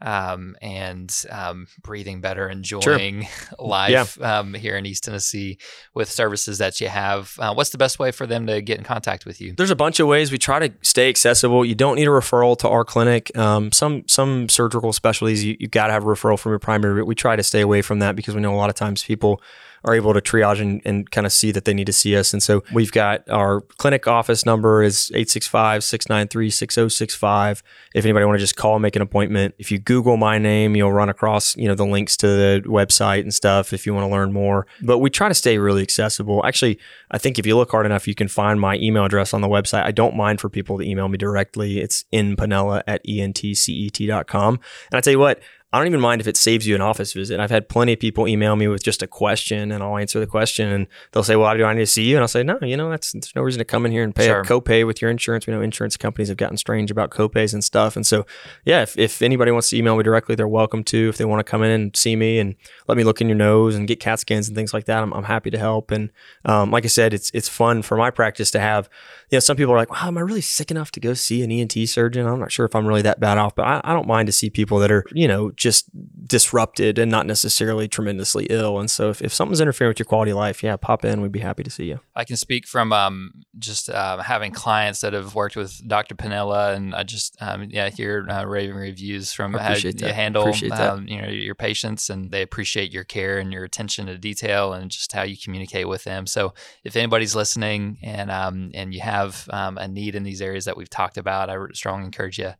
um, and um, breathing better, enjoying life um, here in East Tennessee with services that you have, uh, what's the best way for them to get in contact with you? There's a bunch of ways we try to stay accessible. You don't need a referral to our clinic. Um, some some surgical specialties you, you got to have a referral from your primary. But we try to stay away from that because we know a lot of times people are able to triage and, and kind of see that they need to see us. And so we've got our clinic office number is 865-693-6065. If anybody want to just call, make an appointment. If you Google my name, you'll run across, you know, the links to the website and stuff if you want to learn more. But we try to stay really accessible. Actually, I think if you look hard enough, you can find my email address on the website. I don't mind for people to email me directly. It's in Panella at entcet.com. And I tell you what, I don't even mind if it saves you an office visit. I've had plenty of people email me with just a question and I'll answer the question and they'll say, Well, do I need to see you? And I'll say, No, you know, that's there's no reason to come in here and pay Sure. a copay with your insurance. We know insurance companies have gotten strange about copays and stuff. And so, yeah, if, if anybody wants to email me directly, they're welcome to. If they want to come in and see me and let me look in your nose and get CAT scans and things like that, I'm, I'm happy to help. And um, like I said, it's it's fun for my practice to have. You know, some people are like, "Wow, am I really sick enough to go see an ENT surgeon?" I'm not sure if I'm really that bad off, but I, I don't mind to see people that are you know just disrupted and not necessarily tremendously ill. And so if, if something's interfering with your quality of life, yeah, pop in. We'd be happy to see you. I can speak from um, just uh, having clients that have worked with Dr. Pannella, and I just um, yeah hear uh, raving reviews from how you that. handle um, you know your patients, and they appreciate your care and your attention to detail, and just how you communicate with them. So if anybody's listening and um, and you have um, a need in these areas that we've talked about, I strongly encourage you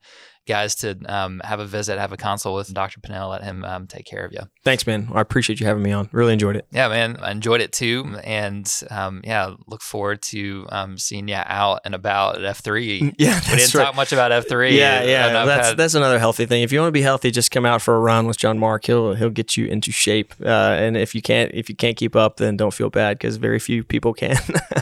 guys to um, have a visit, have a consult with Dr. Pannella, let him um, take care of you. Thanks, man. I appreciate you having me on. Really enjoyed it. Yeah, man, I enjoyed it too, and um, yeah, look forward to um, seeing you out and about at F three. Yeah, We didn't talk much about F three. Yeah, yeah, that's that's another healthy thing. If you want to be healthy, just come out for a run with John Mark. He'll he'll get you into shape. Uh, and if you can't if you can't keep up, then don't feel bad because very few people can.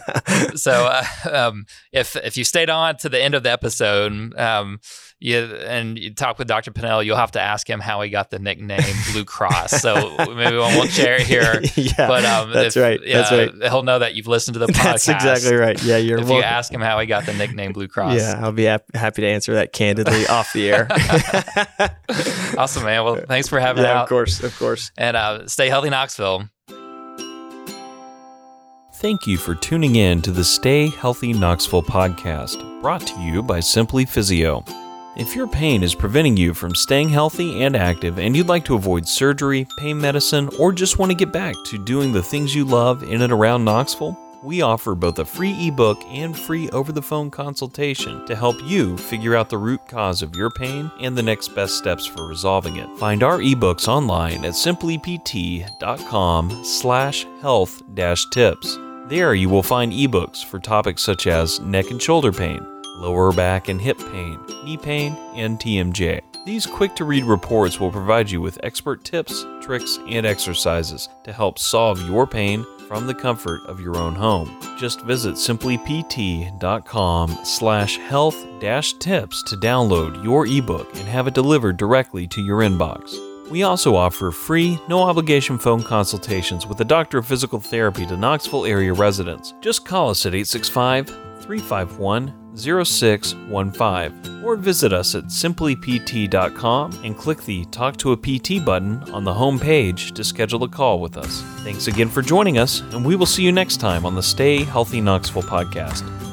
so uh, um, if if you stayed on to the end of the episode, um, you and you talk with Dr. Pinnell, you'll have to ask him how he got the nickname Blue Cross. So maybe we won't share it here. yeah, But um, that's if- right. That's right. He'll know that you've listened to the podcast. That's exactly right. Yeah, you're If you ask him how he got the nickname Blue Cross. Yeah, I'll be hap- happy to answer that candidly off the air. Awesome, man. Well, thanks for having yeah, out. of course, of course. And uh, stay healthy, Knoxville. Thank you for tuning in to the Stay Healthy Knoxville podcast, brought to you by Simply Physio. If your pain is preventing you from staying healthy and active, and you'd like to avoid surgery, pain medicine, or just want to get back to doing the things you love in and around Knoxville, we offer both a free ebook and free over the phone consultation to help you figure out the root cause of your pain and the next best steps for resolving it. Find our ebooks online at simplypt.com slash health dash tips. There you will find ebooks for topics such as neck and shoulder pain, lower back and hip pain, knee pain, and TMJ. These quick to read reports will provide you with expert tips, tricks, and exercises to help solve your pain from the comfort of your own home. Just visit simplypt.com slash health dash tips to download your ebook and have it delivered directly to your inbox. We also offer free, no obligation phone consultations with a doctor of physical therapy to Knoxville area residents. Just call us at 865 351 0615 or visit us at simplypt.com and click the Talk to a PT button on the home page to schedule a call with us. Thanks again for joining us, and we will see you next time on the Stay Healthy Knoxville podcast.